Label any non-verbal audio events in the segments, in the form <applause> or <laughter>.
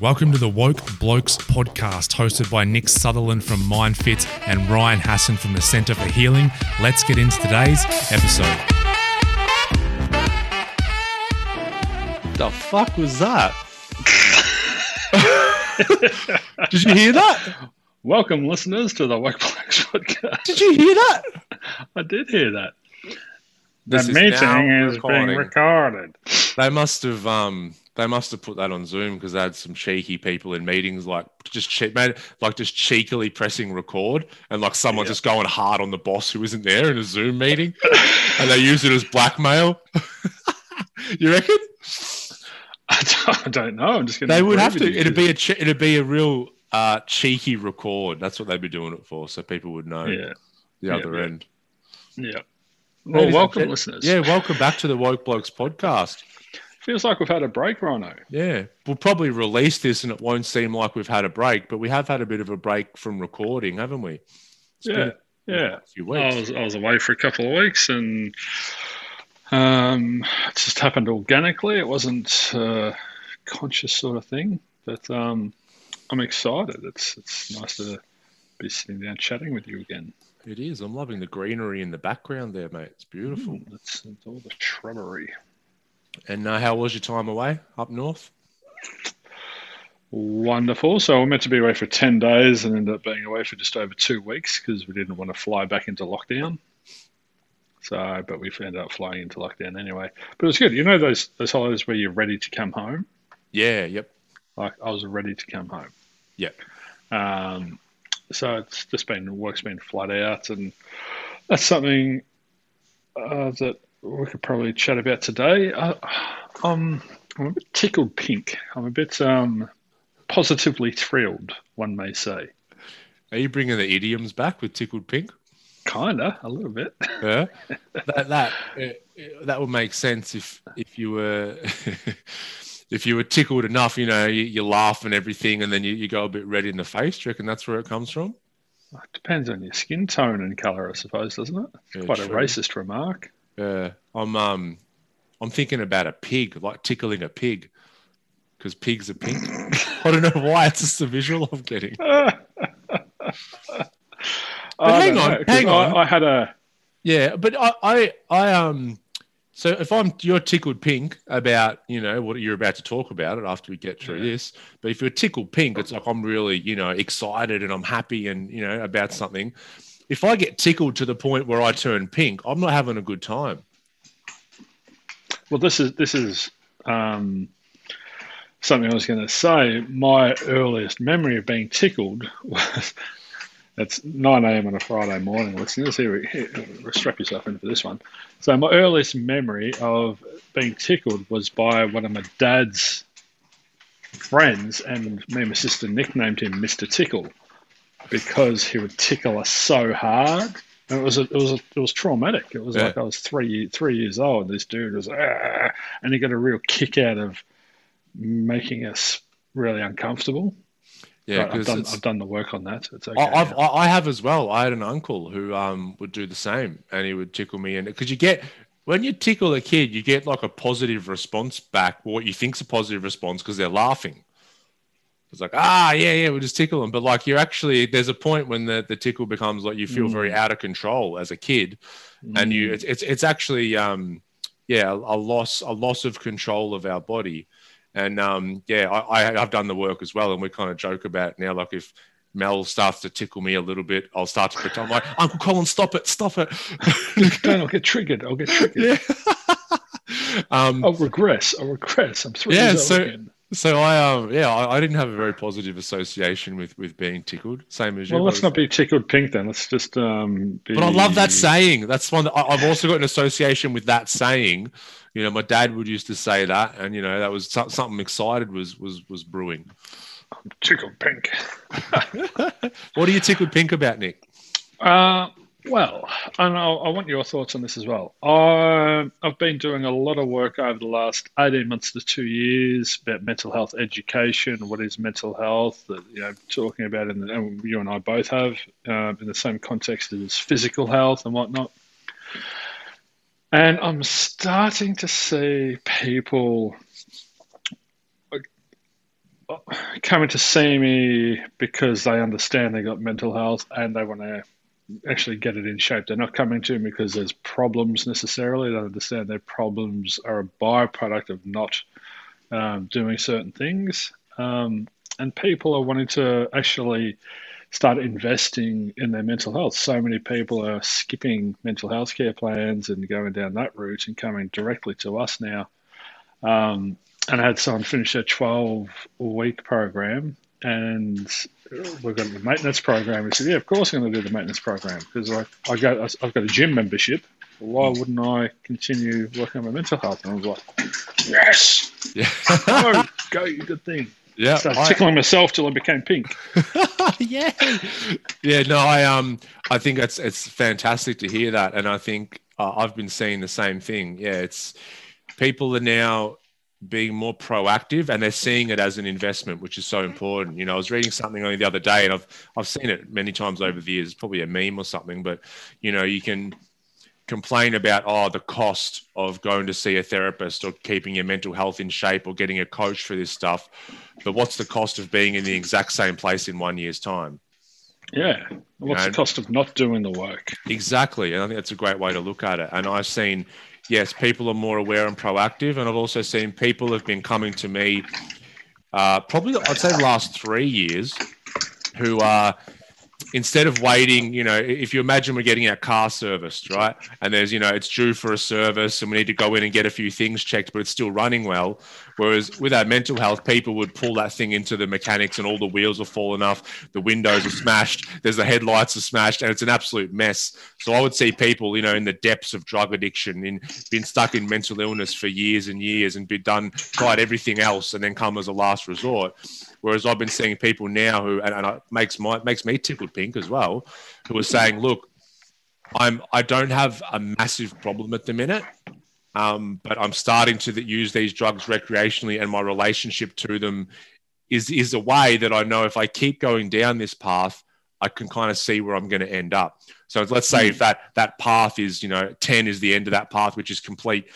Welcome to the Woke Blokes podcast, hosted by Nick Sutherland from MindFit and Ryan Hassan from the Centre for Healing. Let's get into today's episode. The fuck was that? <laughs> Did you hear that? Welcome, listeners, to the Woke Blokes podcast. Did you hear that? I did hear that. This the is meeting is recording. being recorded. They must have um they must have put that on Zoom because they had some cheeky people in meetings like just che- made, like just cheekily pressing record and like someone Yeah. just going hard on the boss who isn't there in a Zoom meeting and they use it as blackmail. <laughs> you reckon? <laughs> I don't, I don't know. I'm just going They would have to. It'd be a che- it'd be a real uh, cheeky record. That's what they'd be doing it for, so people would know Yeah, the Yeah, other yeah. end. yeah. Well, and welcome, listeners. Yeah, welcome back to the Woke Blokes podcast. Feels like we've had a break, Rhino. Yeah, we'll probably release this and it won't seem like we've had a break, but we have had a bit of a break from recording, haven't we? It's Yeah, yeah. few I was, I was away for a couple of weeks and um, it just happened organically. It wasn't a conscious sort of thing, but um, I'm excited. It's, it's nice to be sitting down chatting with you again. It is. I'm loving the greenery in the background there, mate. It's beautiful. Mm, It's, it's all the shrubbery. And uh, how was your time away up north? Wonderful. So we're meant to be away for 10 days and ended up being away for just over two weeks because we didn't want to fly back into lockdown. So, but we ended up flying into lockdown anyway. But it was good. You know those those holidays where you're ready to come home? Yeah, yep. Like I was ready to come home. Yep. Um, so it's just been work's been flat out, and that's something uh, that we could probably chat about today. Uh, um, I'm a bit tickled pink. I'm a bit um, positively thrilled, one may say. Are you bringing the idioms back with tickled pink? Kinda, a little bit. <laughs> Yeah, that that uh, that would make sense if if you were <laughs> if you were tickled enough. You know, you, you laugh and everything, and then you, you go a bit red in the face. Do you reckon that's where it comes from? It depends on your skin tone and colour, I suppose, doesn't it? Yeah, Quite a racist remark. Yeah, I'm um, I'm thinking about a pig, like tickling a pig, because pigs are pink. <laughs> I don't know why. It's just the visual I'm getting. <laughs> I hang on, know, hang I, on. I had a Yeah, but I, I, I um, so if I'm you're tickled pink about you know what you're about to talk about it after we get through Yeah. this, but if you're tickled pink, it's like I'm really you know excited and I'm happy and you know about something. If I get tickled to the point where I turn pink, I'm not having a good time. Well, this is this is um, something I was going to say. My earliest memory of being tickled was it's 9 a.m. on a Friday morning. Listeners, here, here strap yourself in for this one. So, my earliest memory of being tickled was by one of my dad's friends, and me and my sister nicknamed him Mr. Tickle because he would tickle us so hard. And it was a, it was a, it was traumatic. It was Yeah. like I was three three years old. And this dude was ah, and he got a real kick out of making us really uncomfortable. Yeah, But I've done I've done the work on that. It's okay. I, I've, I have as well. I had an uncle who um would do the same, and he would tickle me, and because you get when you tickle a kid, you get like a positive response back, what you think's a positive response because they're laughing. It's like ah yeah yeah we'll just tickle them, but like you're actually there's a point when the, the tickle becomes like you feel very out of control as a kid, and you it's it's, it's actually um yeah a, loss a loss of control of our body and um yeah I, I i've done the work as well and we kind of joke about now like if mel starts to tickle me a little bit i'll start to pretend I'm like uncle colin stop it stop it <laughs> Don't, I'll get triggered. I'll get triggered. <laughs> yeah <laughs> um I'll regress. I'll regress. I'm three Yeah, years so- old again. So i um yeah I, I didn't have a very positive association with with being tickled same as you Well, let's not be tickled pink then. Let's just um. Be... But I love that saying. That's one that I, I've also got an association with that saying. You know, my dad would used to say that, and you know, that was something excited was was was brewing. Tickled pink. <laughs> What are you tickled pink about, Nick? Uh, well, and I, I want your thoughts on this as well. I, I've been doing a lot of work over the last 18 months to two years about mental health education. What is mental health? That, you know, talking about, in the, and you and I both have, uh, in the same context as physical health and whatnot. And I'm starting to see people coming to see me because they understand they got mental health and they want to actually get it in shape. They're not coming to me because there's problems necessarily. They understand their problems are a byproduct of not um, doing certain things. Um, and people are wanting to actually start investing in their mental health. So many people are skipping mental health care plans and going down that route and coming directly to us now. Um, and I had someone finish a 12 week program and we've got the maintenance program. He said, "Yeah, of course I'm going to do the maintenance program because I, I go, I've got a gym membership. Why wouldn't I continue working on my mental health?" And I was like, "Yes, Yeah. go, <laughs> go, good thing." yeah. Started I- tickling myself till I became pink. <laughs> yeah. Yeah, no, I um I think it's it's fantastic to hear that and I think uh, I've been seeing the same thing. Yeah, it's people are now being more proactive and they're seeing it as an investment, which is so important. You know, I was reading something only the other day and I've I've seen it many times over the years, probably a meme or something, but you know, you can complain about oh the cost of going to see a therapist or keeping your mental health in shape or getting a coach for this stuff but what's the cost of being in the exact same place in one year's time Yeah. What's know, the cost of not doing the work? Exactly. And I think that's a great way to look at it. And I've seen, yes, people are more aware and proactive. And I've also seen people have been coming to me, uh, probably, I'd say, the last three years, who are, instead of waiting, you know, if you imagine we're getting our car serviced, right? And there's, you know, it's due for a service and we need to go in and get a few things checked, but it's still running well. Whereas with our mental health, people would pull that thing into the mechanics and all the wheels are falling off, the windows are smashed, there's the headlights are smashed, and it's an absolute mess. So I would see people, you know, in the depths of drug addiction, in been stuck in mental illness for years and years and be done, tried everything else, and then come as a last resort. Whereas I've been seeing people now who, and, and it makes my makes me tickled pink as well, who are saying, look, I'm I don't have a massive problem at the minute. Um, but I'm starting to use these drugs recreationally, and my relationship to them is is a way that I know if I keep going down this path, I can kind of see where I'm going to end up. So let's say if that that path is you know ten is the end of that path, which is complete.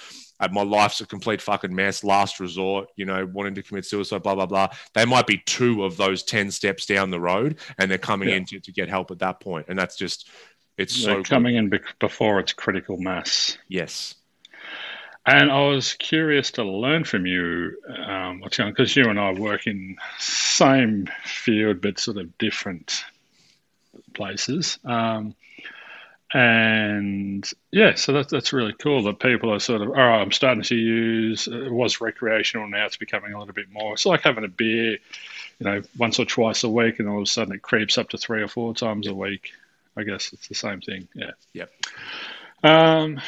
Uh, my life's a complete fucking mess. Last resort, you know, wanting to commit suicide, blah blah blah. They might be two of those ten steps down the road, and they're coming Yeah. in to, to get help at that point. and that's just it's They're good. coming in bec- before it's critical mass. Yes. And I was curious to learn from you, um, what's going because you and I work in same field but sort of different places. Um, and yeah, so that's that's really cool that people are sort of, all right, I'm starting to use. It was recreational, now it's becoming a little bit more. It's like having a beer, you know, once or twice a week, and all of a sudden it creeps up to three or four times a week. I guess it's the same thing. Yeah. Yep. Um,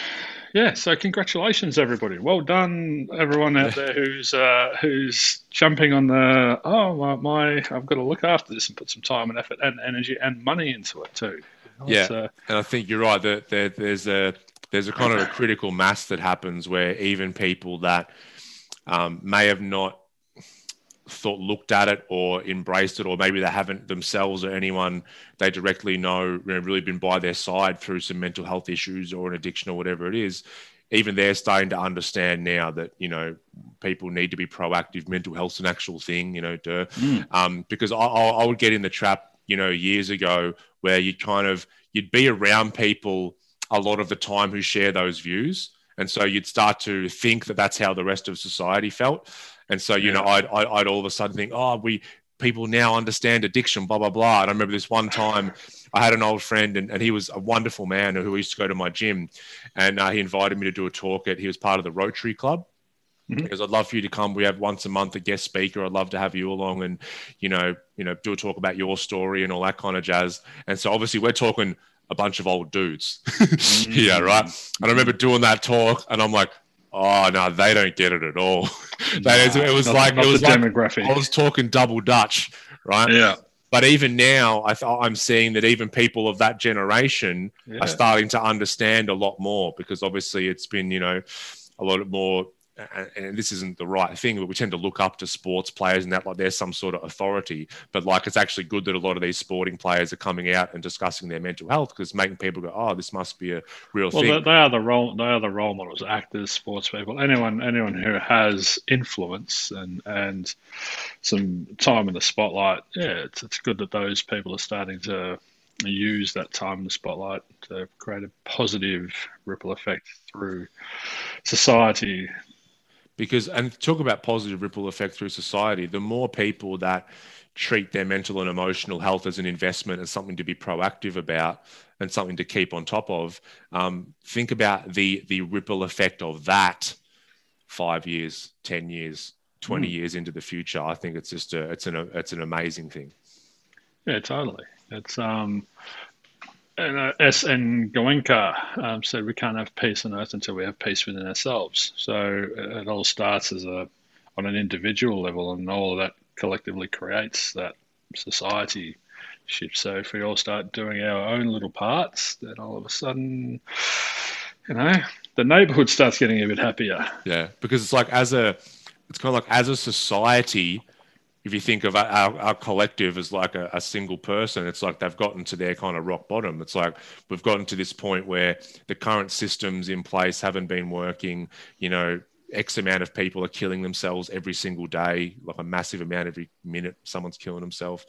yeah. So congratulations, everybody. Well done, everyone out there who's uh, who's jumping on the. Oh my, my! I've got to look after this and put some time and effort and energy and money into it too. Yeah. Uh, And I think you're right that there, there's a there's a kind of a critical mass that happens where even people that um, may have not thought looked at it or embraced it, or maybe they haven't themselves or anyone they directly know, you know really been by their side through some mental health issues or an addiction or whatever it is. Even they're starting to understand now that you know people need to be proactive. Mental health's an actual thing, you know. To, Mm. um, because I, I, I would get in the trap, you know, years ago where you'd kind of you'd be around people a lot of the time who share those views, and so you'd start to think that that's how the rest of society felt, and so you know I'd, I'd I'd all of a sudden think, oh, we people now understand addiction, blah blah blah. And I remember this one time. I had an old friend, and, and he was a wonderful man who used to go to my gym, and uh, he invited me to do a talk. At he was part of the Rotary Club, Mhm. because I'd love for you to come. We have once a month a guest speaker. I'd love to have you along and you know, you know, do a talk about your story and all that kind of jazz. And so obviously we're talking a bunch of old dudes. <laughs> yeah, right. And I remember doing that talk, and I'm like, oh no, they don't get it at all. <laughs> They- it was not- like not it was the like demographic. I was talking double Dutch, right? yeah. But even now, I th- I'm seeing that even people of that generation Yeah. are starting to understand a lot more because obviously it's been, you know, a lot more and this isn't the right thing, but we tend to look up to sports players and that like there's some sort of authority. But like it's actually good that a lot of these sporting players are coming out and discussing their mental health because making people go, oh, this must be a real well, thing. Well, they are the role they are the role models, actors, sports people, anyone anyone who has influence and and some time in the spotlight. Yeah, it's it's good that those people are starting to use that time in the spotlight to create a positive ripple effect through society because and talk about positive ripple effect through society the more people that treat their mental and emotional health as an investment and something to be proactive about and something to keep on top of um, think about the the ripple effect of that five years 10 years 20 mm. years into the future. I think it's just a it's an it's an amazing thing. Yeah totally. It's um and uh, S. N. Goenka um, said we can't have peace on earth until we have peace within ourselves. So uh, it all starts as a on an individual level, and all of that collectively creates that society shift. So if we all start doing our own little parts, then all of a sudden, you know, the neighborhood starts getting a bit happier. Yeah, because it's like as a, it's kind of like as a society, if you think of our, our collective as like a, a, single person, it's like they've gotten to their kind of rock bottom. It's like we've gotten to this point where the current systems in place haven't been working. You know, X amount of people are killing themselves every single day, like a massive amount every minute someone's killing themselves,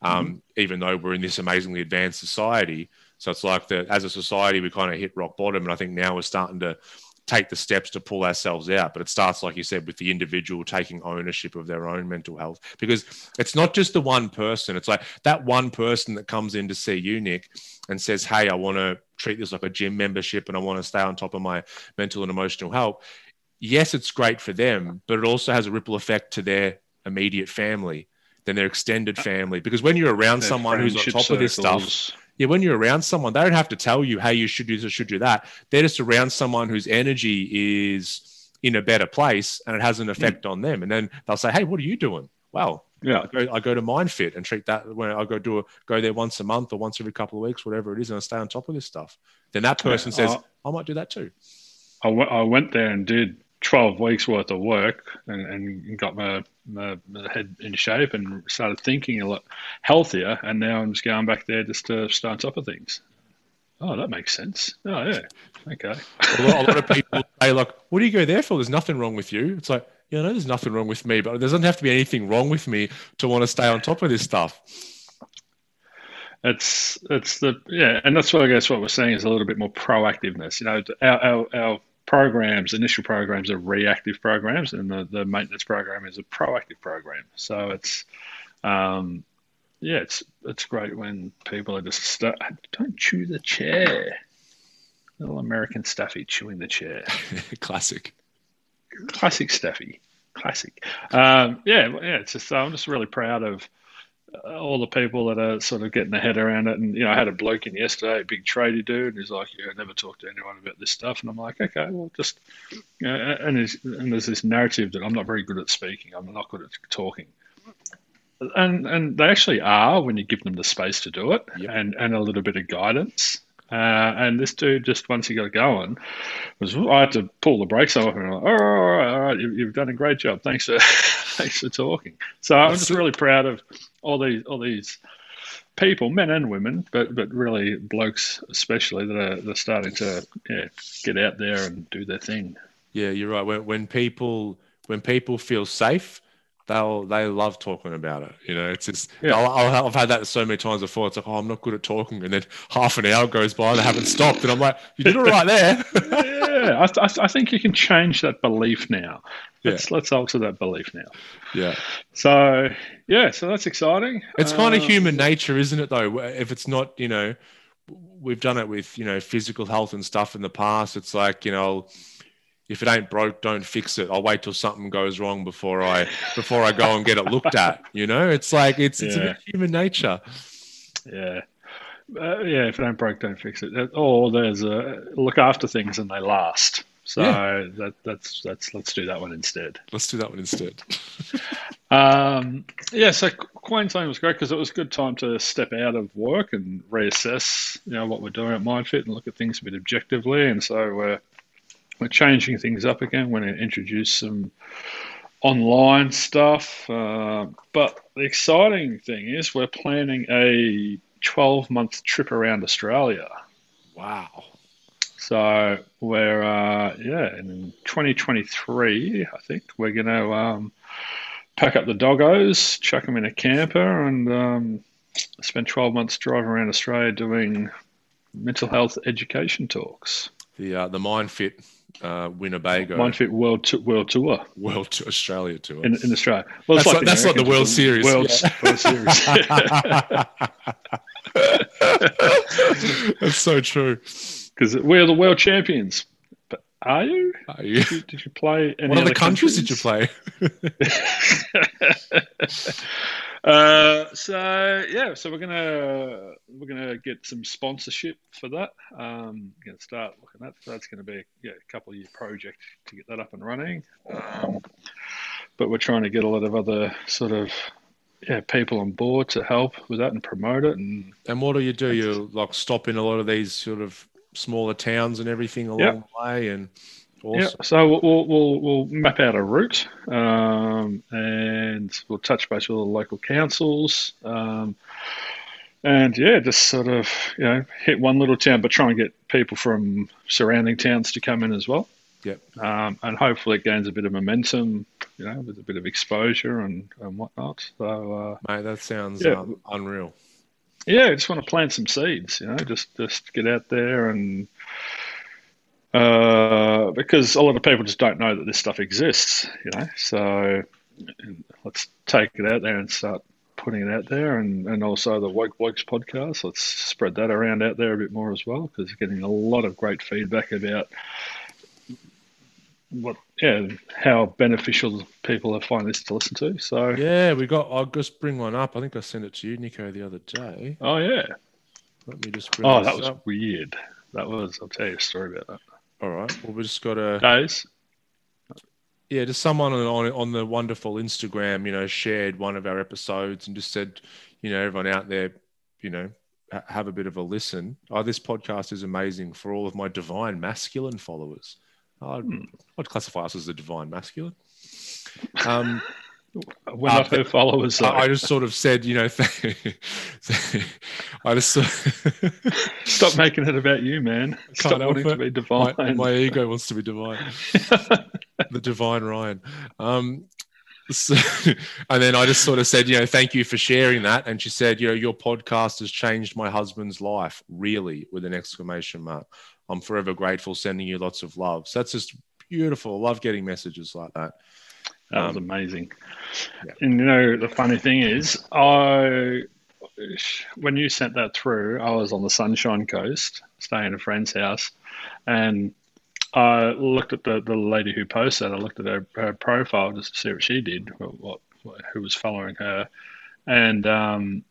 um, mm-hmm. even though we're in this amazingly advanced society. So it's like that as a society, we kind of hit rock bottom. And I think now we're starting to take the steps to pull ourselves out. But it starts, like you said, with the individual taking ownership of their own mental health because it's not just the one person. It's like that one person that comes in to see you, Nick, and says, Hey, I want to treat this like a gym membership and I want to stay on top of my mental and emotional health. Yes, it's great for them, but it also has a ripple effect to their immediate family, then their extended family. Because when you're around their someone who's on top circles. of this stuff, yeah, when you're around someone, they don't have to tell you, hey, you should do this or should do that. They're just around someone whose energy is in a better place and it has an effect mm. on them. And then they'll say, hey, what are you doing? Well, yeah, I go, I go to MindFit and treat that when I go do a, go there once a month or once every couple of weeks, whatever it is, and I stay on top of this stuff. Then that person yeah, says, I, I might do that too. I, w- I went there and did 12 weeks worth of work and, and got my, my, my, head in shape and started thinking a lot healthier. And now I'm just going back there just to stay on top of things. Oh, that makes sense. Oh, yeah. Okay. a, lot, a lot of <laughs> people say, like, what do you go there for? There's nothing wrong with you. It's like, yeah, know, there's nothing wrong with me, but there doesn't have to be anything wrong with me to want to stay on top of this stuff. It's it's the yeah, and that's what I guess what we're saying is a little bit more proactiveness. You know, our our, our programs, initial programs are reactive programs, and the, the maintenance program is a proactive program. So it's, um, yeah, it's it's great when people are just st- don't chew the chair. Little American Staffy chewing the chair. <laughs> Classic. Classic Staffy. Classic. Um, yeah, yeah. It's just I'm just really proud of all the people that are sort of getting their head around it. And, you know, I had a bloke in yesterday, a big tradie dude, and he's like, yeah, I never talk to anyone about this stuff. And I'm like, okay, well, just, you know, and, there's, and there's this narrative that I'm not very good at speaking, I'm not good at talking. And, and they actually are when you give them the space to do it yep. and, and a little bit of guidance. Uh, and this dude just once he got going was I had to pull the brakes off and I'm like, all right, all right, all right, you've done a great job. Thanks <laughs> for talking. So I'm just really proud of all these all these people, men and women, but but really blokes especially that are they're starting to yeah, get out there and do their thing. Yeah, you're right. When when people when people feel safe, they'll they love talking about it. You know, it's just yeah. i have had that so many times before. It's like, oh, I'm not good at talking, and then half an hour goes by, and they haven't stopped, and I'm like, you did it right there. <laughs> yeah, I, I, think you can change that belief now. Let's yeah. let's alter that belief now. Yeah. So yeah, so that's exciting. It's kind of um, human nature, isn't it? Though, if it's not, you know, we've done it with you know physical health and stuff in the past. It's like you know if it ain't broke, don't fix it. I'll wait till something goes wrong before I before I go and get it looked at. You know, it's like it's it's yeah. human nature. Yeah. Uh, yeah, if it ain't broke, don't fix it. Or there's a look after things and they last. So yeah. that, that's that's let's do that one instead. Let's do that one instead. <laughs> um, yeah, so Queensland was great because it was a good time to step out of work and reassess, you know, what we're doing at MindFit and look at things a bit objectively. And so we're we're changing things up again. We're going to introduce some online stuff. Uh, but the exciting thing is we're planning a 12 month trip around Australia. Wow. So we're, uh, yeah, in 2023, I think we're going to um, pack up the doggos, chuck them in a camper, and um, spend 12 months driving around Australia doing mental health education talks. The uh, the MindFit uh, Winnebago MindFit World t- World Tour World to Australia tour. in, in Australia. Well, That's like- that's like the World Series, World, yeah. World Series. <laughs> <laughs> That's so true. Because we're the world champions. But are you? Are you- Did you, did you play? Any what other other countries did you play? <laughs> Uh, so yeah, so we're gonna we're gonna get some sponsorship for that. Um, gonna start looking at that. That's gonna be yeah, a couple of year project to get that up and running. Um, but we're trying to get a lot of other sort of yeah people on board to help with that and promote it. And And what do you do? You like stop in a lot of these sort of smaller towns and everything along Yeah. the way, and yeah, so we'll, we'll we'll map out a route, um, and we'll touch base with all the local councils. Um, and yeah, just sort of you know hit one little town, but try and get people from surrounding towns to come in as well. Yep. Um, and hopefully it gains a bit of momentum, you know, with a bit of exposure and, and whatnot. So uh, Mate, that sounds Yeah. um, unreal. yeah, I just want to plant some seeds, you know, just just get out there and uh, Uh, because a lot of people just don't know that this stuff exists, you know. So let's take it out there and start putting it out there, and, and also the Woke Blokes podcast. Let's spread that around out there a bit more as well, because getting a lot of great feedback about what, yeah, how beneficial people have find this to listen to. So, Yeah, we got. I'll just bring one up. I think I sent it to you, Nico, the other day. oh yeah, Let me just bring. oh that was up. weird. That was. I'll tell you a story about that. All right. Well, we just got to. Days. Yeah, just someone on, on on the wonderful Instagram, you know, shared one of our episodes and just said, you know, everyone out there, you know, ha- have a bit of a listen. Oh, this podcast is amazing for all of my divine masculine followers. I'd, Hmm. I'd classify us as the divine masculine. Um, We're not her followers. Though. I, just sort of said, you know, <laughs> I just sort <laughs> <laughs> Stop making it about you, man. Stop Can't help wanting to be divine. my, my ego wants to be divine. the divine Ryan. Um, so, and then I just sort of said, you know, thank you for sharing that. And she said, you know, your podcast has changed my husband's life, really, with an exclamation mark. I'm forever grateful, sending you lots of love. So that's just beautiful. I love getting messages like that. That was Um, amazing. yeah. And you know, the funny thing is, I when you sent that through, I was on the Sunshine Coast, staying at a friend's house, and I looked at the, the lady who posted. I looked at her, her profile just to see what she did, what, what, who was following her, and um,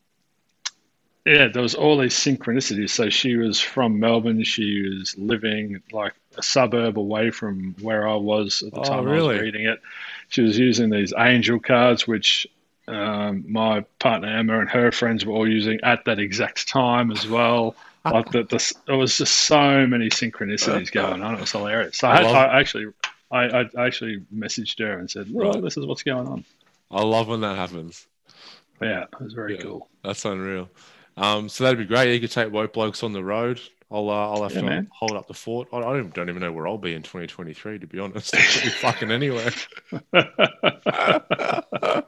yeah, there was all these synchronicities. So she was from Melbourne. She was living like a suburb away from where I was at the Oh, time I really? was reading it. She was using these angel cards, which um, my partner Emma and her friends were all using at that exact time as well. <laughs> like the, the, there was just so many synchronicities <laughs> going on. It was hilarious. So I, had, I actually, I, I actually messaged her and said, "Well, Right. this is what's going on." I love when that happens. Yeah, it was very Yeah. cool. That's unreal. Um, so that'd be great. You could take woke blokes on the road. I'll uh, I'll have Yeah, to man. hold up the fort. I, I don't, don't even know where I'll be in 2023. To be honest, <laughs> be fucking anywhere. <laughs>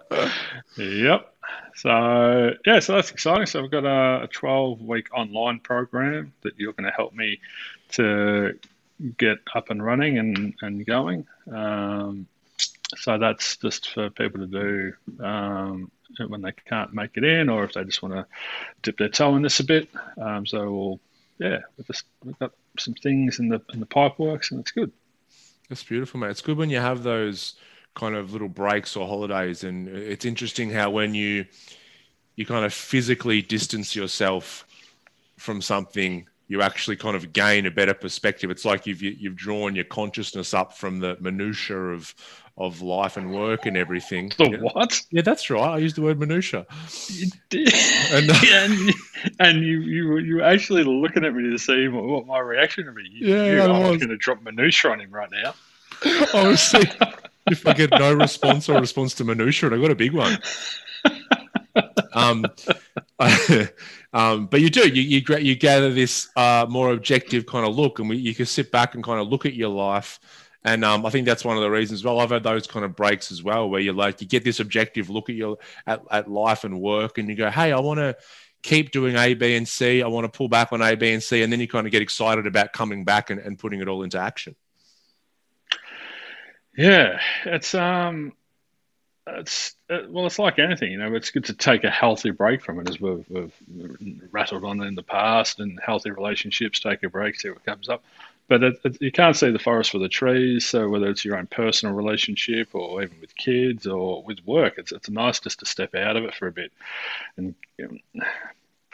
Yep. So yeah, so that's exciting. So we've got a, a 12 week online program that you're going to help me to get up and running and, and going. Um, so that's just for people to do um, when they can't make it in, or if they just want to dip their toe in this a bit. Um, so we'll, yeah, we've just we've got some things in the in the pipe works, and it's good. That's beautiful, mate. It's good when you have those kind of little breaks or holidays, and it's interesting how when you you kind of physically distance yourself from something, you actually kind of gain a better perspective. It's like you've you've drawn your consciousness up from the minutia of of life and work and everything. The yeah. what? Yeah, that's right. I used the word minutia. You did. And- <laughs> and, you, and you, you, you were actually looking at me to see what, what my reaction would be. You, Yeah, you, I was going to drop minutia on him right now. I was saying, if I get no response or response to minutia, and I got a big one. <laughs> Um, <laughs> um, but you do you you, you gather this uh, more objective kind of look, and we, you can sit back and kind of look at your life. And um, I think that's one of the reasons. Well, I've had those kind of breaks as well, where you're like you get this objective look at your at, at life and work, and you go, "Hey, I want to keep doing A, B, and C. I want to pull back on A, B, and C," and then you kind of get excited about coming back and, and putting it all into action. Yeah, it's um, it's uh, well, it's like anything, you know. It's good to take a healthy break from it, as we've, we've rattled on in the past, and healthy relationships take a break, see what comes up. But it, it, you can't see the forest for the trees. So whether it's your own personal relationship, or even with kids, or with work, it's it's nice just to step out of it for a bit, and you know,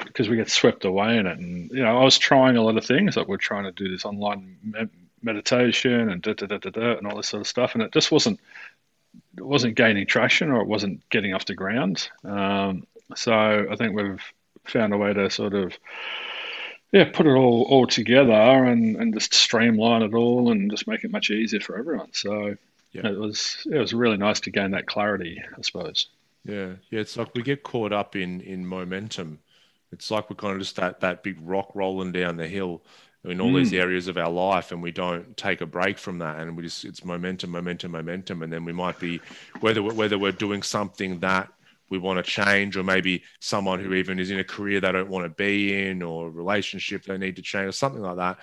because we get swept away in it. And you know, I was trying a lot of things, like we're trying to do this online me- meditation and da da da da da and all this sort of stuff, and it just wasn't it wasn't gaining traction or it wasn't getting off the ground. Um, so I think we've found a way to sort of yeah put it all all together and, and just streamline it all and just make it much easier for everyone. So Yeah. it was it was really nice to gain that clarity, I suppose. Yeah, yeah. It's like we get caught up in in momentum. It's like we're kind of just that that big rock rolling down the hill in all these mm. areas of our life, and we don't take a break from that, and we just it's momentum, momentum, momentum, and then we might be whether whether we're doing something that we want to change, or maybe someone who even is in a career they don't want to be in, or a relationship they need to change, or something like that.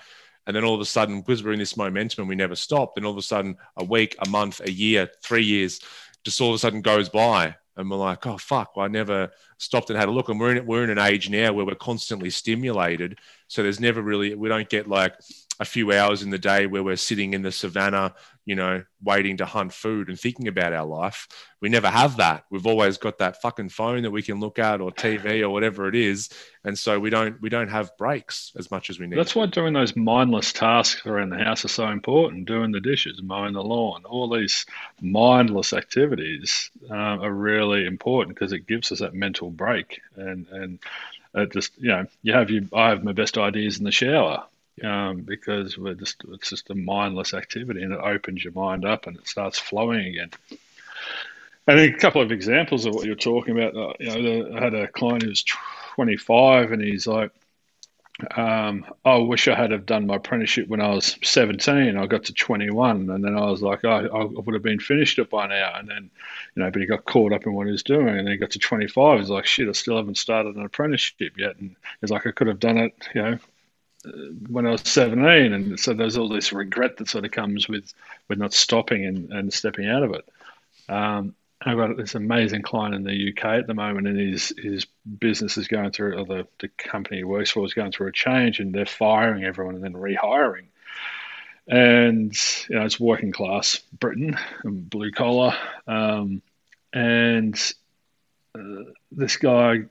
And then all of a sudden, because we're in this momentum and we never stop, then all of a sudden, a week, a month, a year, three years, just all of a sudden goes by, and we're like, oh fuck, well, I never stopped and had a look. And we're in we're in an age now where we're constantly stimulated, so there's never really we don't get like a few hours in the day where we're sitting in the savannah, you know, waiting to hunt food and thinking about our life. We never have that. We've always got that fucking phone that we can look at or TV or whatever it is, and so we don't we don't have breaks as much as we need. That's why doing those mindless tasks around the house are so important. Doing the dishes, mowing the lawn, all these mindless activities um, are really important because it gives us that mental break. And and it just you know you have you I have my best ideas in the shower um, because we're just it's just a mindless activity and it opens your mind up and it starts flowing again. Think a couple of examples of what you're talking about. uh, You know, I had a client who was 25 and he's like, um, I wish I had have done my apprenticeship when I was 17. I got to 21, and then I was like, oh, I would have been finished it by now. And then, you know, but he got caught up in what he was doing, and then he got to 25. He's like, shit, I still haven't started an apprenticeship yet. And he's like, I could have done it, you know, when I was 17. And so there's all this regret that sort of comes with with not stopping and, and stepping out of it. Um, I've got this amazing client in the UK at the moment, and his his business is going through, or the, the company he works for is going through a change, and they're firing everyone and then rehiring. And you know, it's working class Britain, and blue collar, um, and uh, this guy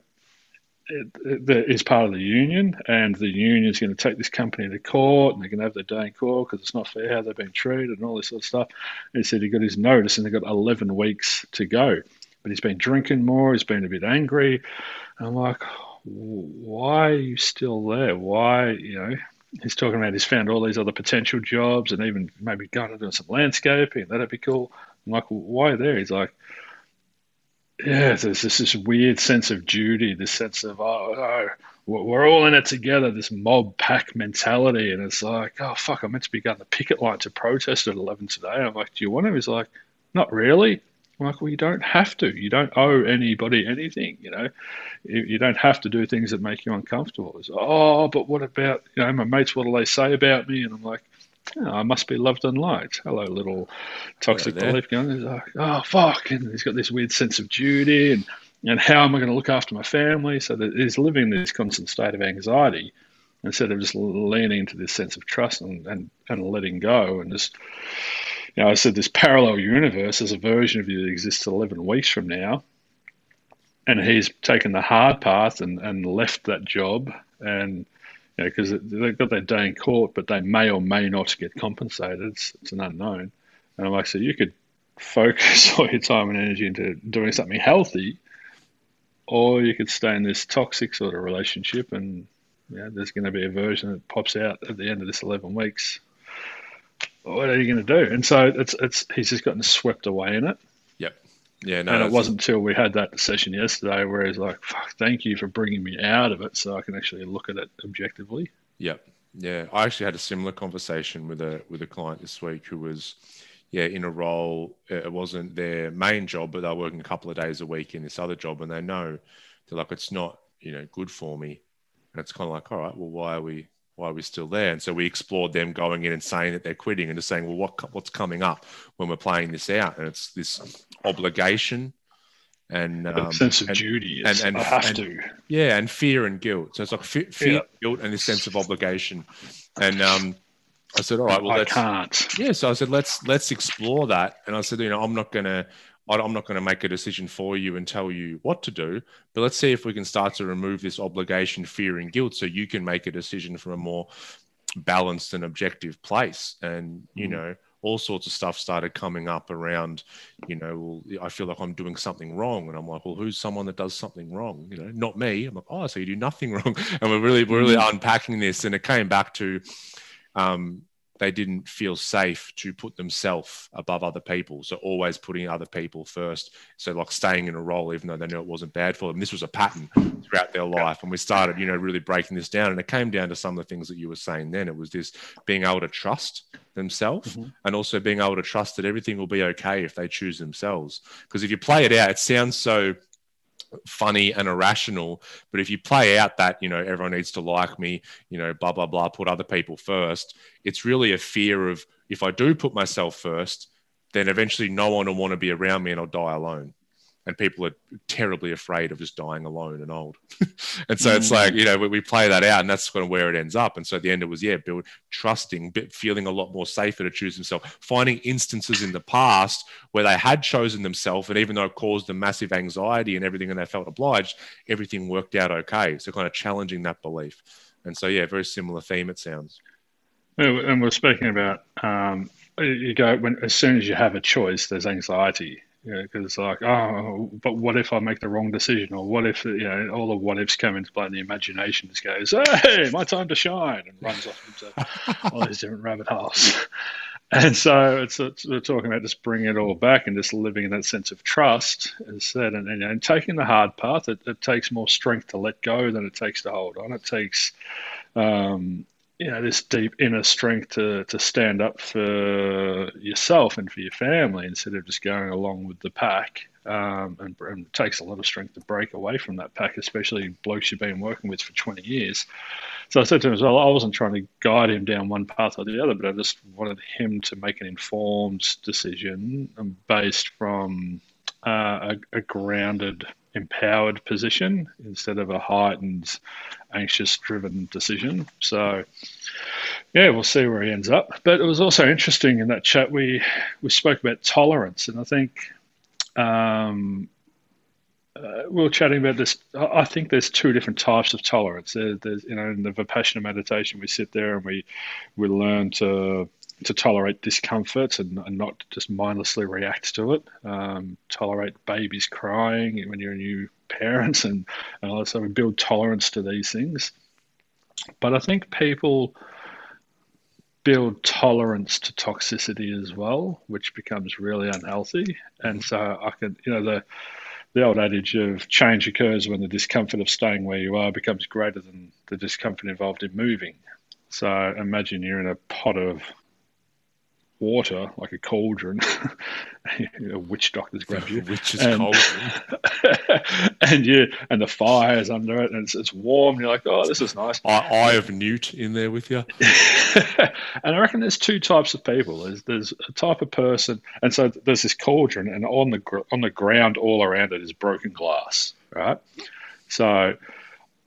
it, is part of the union, and the union is going to take this company to court, and they're going to have their day in court because it's not fair how they've been treated and all this sort of stuff. And he said he got his notice, and they got 11 weeks to go. But he's been drinking more, he's been a bit angry. And I'm like, why are you still there? Why, you know? He's talking about he's found all these other potential jobs and even maybe going to do some landscaping. That'd be cool. I'm like, why there? He's like, yeah, there's this, this weird sense of duty, this sense of oh, oh, we're all in it together, this mob pack mentality, and it's like, oh fuck, I'm meant to be going to the picket line to protest at eleven today. I'm like, do you want to? He's like, not really. I'm like, well, you don't have to. You don't owe anybody anything. You know, you, you don't have to do things that make you uncomfortable. It's, oh, but what about you know my mates? What do they say about me? And I'm like, oh, I must be loved and liked. Hello, little toxic Hello belief going. He's like, oh fuck, and he's got this weird sense of duty and and how am I going to look after my family? So that he's living in this constant state of anxiety instead of just leaning into this sense of trust and, and, and letting go and just you know, I said this parallel universe is a version of you that exists 11 weeks from now. And he's taken the hard path and, and left that job. And, you know, because they've got their day in court, but they may or may not get compensated. It's, it's an unknown. And I'm like, so you could focus <laughs> all your time and energy into doing something healthy, or you could stay in this toxic sort of relationship and yeah, there's going to be a version that pops out at the end of this 11 weeks. What are you going to do? And so it's it's he's just gotten swept away in it. Yeah. No. and it wasn't until we had that session yesterday where he's like, "Fuck, thank you for bringing me out of it, so I can actually look at it objectively." Yeah, Yeah. I actually had a similar conversation with a with a client this week who was, yeah, in a role. It wasn't their main job, but they're working a couple of days a week in this other job, and they know they're like, it's not you know good for me and it's kind of like, all right, well, why are we why are we still there? And so we explored them going in and saying that they're quitting and just saying, well, what what's coming up when we're playing this out? And it's this obligation and um, sense of and, duty. And, and, I have to. Yeah, and fear and guilt. So it's like fear, fear yeah. guilt, and this sense of obligation. And um, I said, all right, well, I let's, can't. Yeah, so I said, let's let's explore that. And I said, you know, I'm not going to I'm not going to make a decision for you and tell you what to do, but let's see if we can start to remove this obligation, fear, and guilt so you can make a decision from a more balanced and objective place. And, you mm. know, all sorts of stuff started coming up around, you know, well, I feel like I'm doing something wrong. And I'm like, well, who's someone that does something wrong? You know, not me. I'm like, oh, so you do nothing <laughs> wrong. And we're really, we're really mm. unpacking this. And it came back to, um, they didn't feel safe to put themselves above other people. So always putting other people first. So like staying in a role, even though they knew it wasn't bad for them. This was a pattern throughout their life. And we started, you know, really breaking this down. And it came down to some of the things that you were saying then. It was this being able to trust themselves mm-hmm. and also being able to trust that everything will be okay if they choose themselves. Because if you play it out, it sounds so funny and irrational. But if you play out that, you know, everyone needs to like me, you know, blah, blah, blah, put other people first, it's really a fear of if I do put myself first, then eventually no one will want to be around me and I'll die alone and people are terribly afraid of just dying alone and old. <laughs> and so mm. it's like, you know, we, we, play that out and that's kind of where it ends up. And so at the end it was, yeah, build trusting, feeling a lot more safer to choose themselves, finding instances in the past where they had chosen themselves. And even though it caused them massive anxiety and everything and they felt obliged, everything worked out okay. So kind of challenging that belief. And so, yeah, very similar theme, it sounds. And we're speaking about, um, you go, when as soon as you have a choice, there's anxiety yeah, because it's like, oh, but what if I make the wrong decision, or what if you know all the what ifs come into play, and the imagination just goes, "Hey, my time to shine," and runs off into <laughs> all these different rabbit holes. And so it's, it's, we're talking about just bringing it all back and just living in that sense of trust, as said, and, and, and taking the hard path. It, it, takes more strength to let go than it takes to hold on. It takes um, you know this deep inner strength to to stand up for yourself and for your family instead of just going along with the pack. Um, and, and, it takes a lot of strength to break away from that pack, especially blokes you've been working with for 20 years. So I said to him as well, I wasn't trying to guide him down one path or the other, but I just wanted him to make an informed decision based from uh, a, a grounded empowered position instead of a heightened, anxious driven decision. So, yeah, we'll see where he ends up. But it was also interesting in that chat we we spoke about tolerance, and I think um, uh, we were chatting about this. I think there's two different types of tolerance. There, there's you know in the Vipassana meditation we sit there and we we learn to to tolerate discomfort and, and, not just mindlessly react to it. Um, tolerate babies crying when you're a new parent, and, and also we build tolerance to these things. But I think people build tolerance to toxicity as well, which becomes really unhealthy. And so I can, you know, the the old adage of change occurs when the discomfort of staying where you are becomes greater than the discomfort involved in moving. So imagine you're in a pot of water like a cauldron. <laughs> a witch doctor's grabbed you. Witch's and, cauldron. <laughs> and you and the fire's under it and it's, it's warm. And you're like, oh, this is nice. Eye, of newt in there with you. <laughs> and I reckon there's two types of people. There's there's a type of person, and so there's this cauldron, and on the on the ground all around it is broken glass, right? So.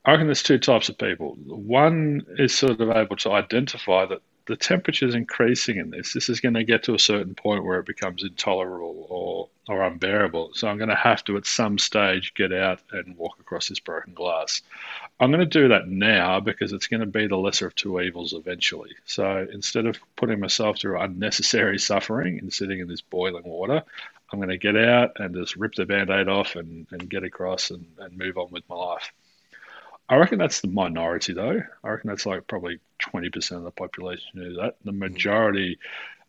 I reckon there's two types of people. One is sort of able to identify that the temperature is increasing in this. This is going to get to a certain point where it becomes intolerable or or unbearable. So I'm going to have to, at some stage, get out and walk across this broken glass. I'm going to do that now because it's going to be the lesser of two evils eventually. So instead of putting myself through unnecessary suffering and sitting in this boiling water, I'm going to get out and just rip the band aid off and, and get across and, and move on with my life. I reckon that's the minority, though. I reckon that's like probably 20% of the population who do that. The hmm. majority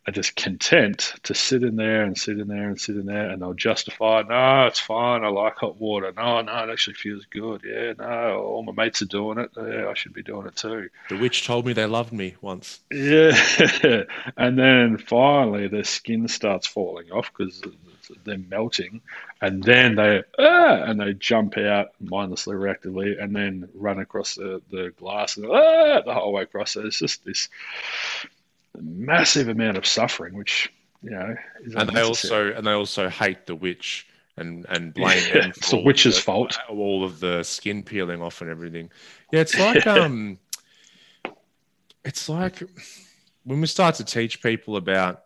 are just content to sit in there and sit in there and sit in there, and they'll justify, no, it's fine. I like hot water. No, no, it actually feels good. Yeah, no, all my mates are doing it. Yeah, I should be doing it too. The witch told me they loved me once. Yeah, <laughs> and then finally their skin starts falling off because they're melting, and then they ah, and they jump out mindlessly, reactively, and then run across the, the glass and ah, the whole way across. So it's just this massive amount of suffering, which you know, and they also and they also hate the witch and and blame yeah, it's the witch's the, fault. All of the skin peeling off and everything. Yeah, it's like <laughs> um, it's like when we start to teach people about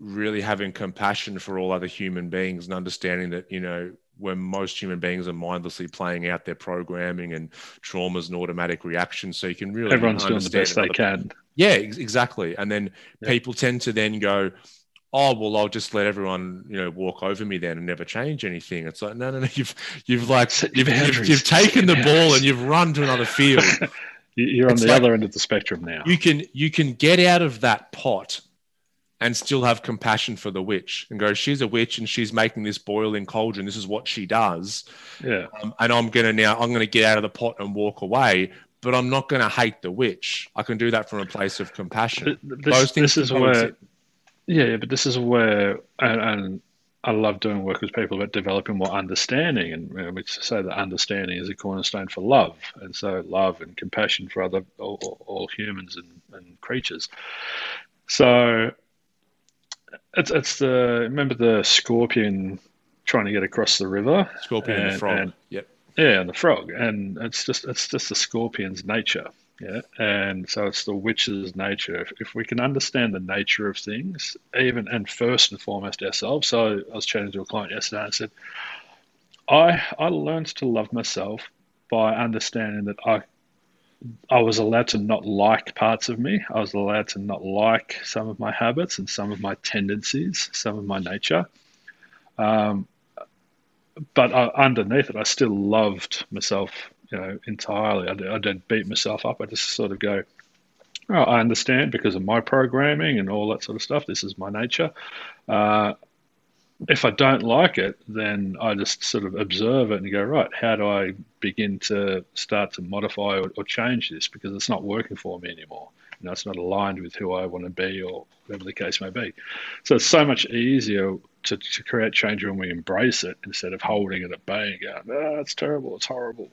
really having compassion for all other human beings and understanding that you know when most human beings are mindlessly playing out their programming and traumas and automatic reactions. So you can really everyone's doing the best they can. Yeah, exactly. And then yeah. people tend to then go, "Oh, well, I'll just let everyone, you know, walk over me then and never change anything." It's like, no, no, no. <laughs> You've you've like you've, you've, you've, taken the ball and you've run to another field. <laughs> You're on it's the like, other end of the spectrum now. You can you can get out of that pot and still have compassion for the witch and go, she's a witch and she's making this boiling cauldron. This is what she does. Yeah. Um, and I'm going to now, I'm going to get out of the pot and walk away, but I'm not going to hate the witch. I can do that from a place of compassion. This, Those things this is where, yeah, but this is where, and, and, I love doing work with people about developing more understanding, and we say that understanding is a cornerstone for love, and so love and compassion for other all, all humans and, and creatures. So it's it's the remember the scorpion trying to get across the river. Scorpion and, and the frog. And, yep. Yeah, and the frog, and it's just it's just the scorpion's nature. Yeah, and so it's the witch's nature. If, if we can understand the nature of things, even and first and foremost ourselves. So I was chatting to a client yesterday and said, I I learned to love myself by understanding that I I was allowed to not like parts of me. I was allowed to not like some of my habits and some of my tendencies, some of my nature. Um, but I, underneath it, I still loved myself, you know, entirely. I, I didn't beat myself up. I just sort of go, oh, I understand because of my programming and all that sort of stuff. This is my nature. Uh, if I don't like it, then I just sort of observe it and go, right, how do I begin to start to modify or, or change this because it's not working for me anymore. You know, it's not aligned with who I want to be or whatever the case may be. So it's so much easier to, to create change when we embrace it instead of holding it at bay and going, ah, it's terrible, it's horrible.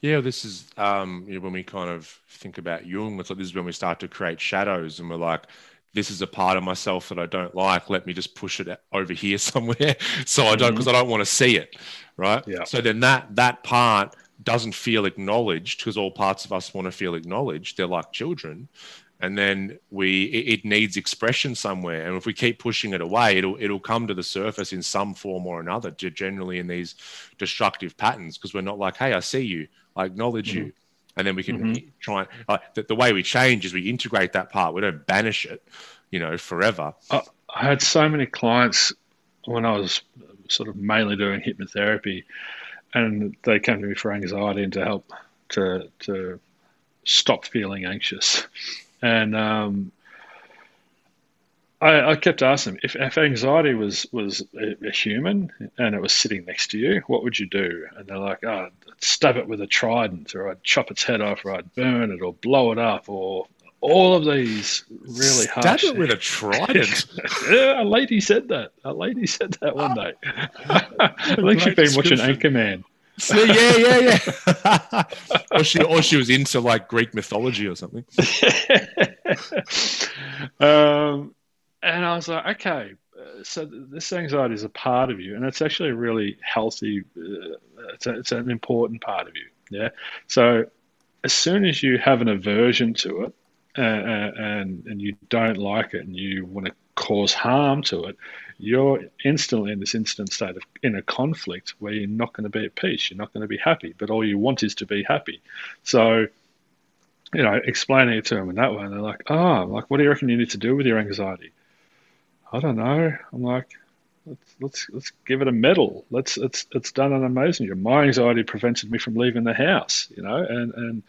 Yeah, this is um, you know, when we kind of think about Jung. It's like this is when we start to create shadows, and we're like, this is a part of myself that I don't like. Let me just push it over here <laughs> somewhere so I don't because mm-hmm. I don't want to see it, right? Yeah. So then that that part doesn't feel acknowledged because all parts of us want to feel acknowledged. They're like children, and then we it, it, needs expression somewhere. And if we keep pushing it away, it'll it'll come to the surface in some form or another. Generally in these destructive patterns because we're not like, hey, I see you, I acknowledge mm-hmm. you and then we can mm-hmm. try and uh, the, the, way we change is we integrate that part we don't banish it you know forever I, I had so many clients when i was sort of mainly doing hypnotherapy and they came to me for anxiety and to help to to stop feeling anxious and um, I, I, kept asking them if, if anxiety was was a, a, human and it was sitting next to you, what would you do? And they're like, oh, stab it with a trident, or I'd chop its head off, or I'd burn it, or blow it up, or all of these really stab harsh. Stab it with a trident. <laughs> yeah, a lady said that. A lady said that one day. <laughs> I think she'd been watching Anchorman. So, <laughs> yeah, yeah, yeah. or she, or she was into like Greek mythology or something. um, and I was like, okay, so this anxiety is a part of you, and it's actually a really healthy. Uh, it's, a, it's an important part of you. Yeah. So as soon as you have an aversion to it, uh, uh and and you don't like it, and you want to cause harm to it, you're instantly in this instant state of in a conflict where you're not going to be at peace. You're not going to be happy, but all you want is to be happy. So, you know, explaining it to them in that way, and they're like, "Oh, like, what do you reckon you need to do with your anxiety?" I don't know. I'm like, let's let's let's give it a medal. Let's it's it's done an amazing job. My anxiety prevented me from leaving the house, you know, and and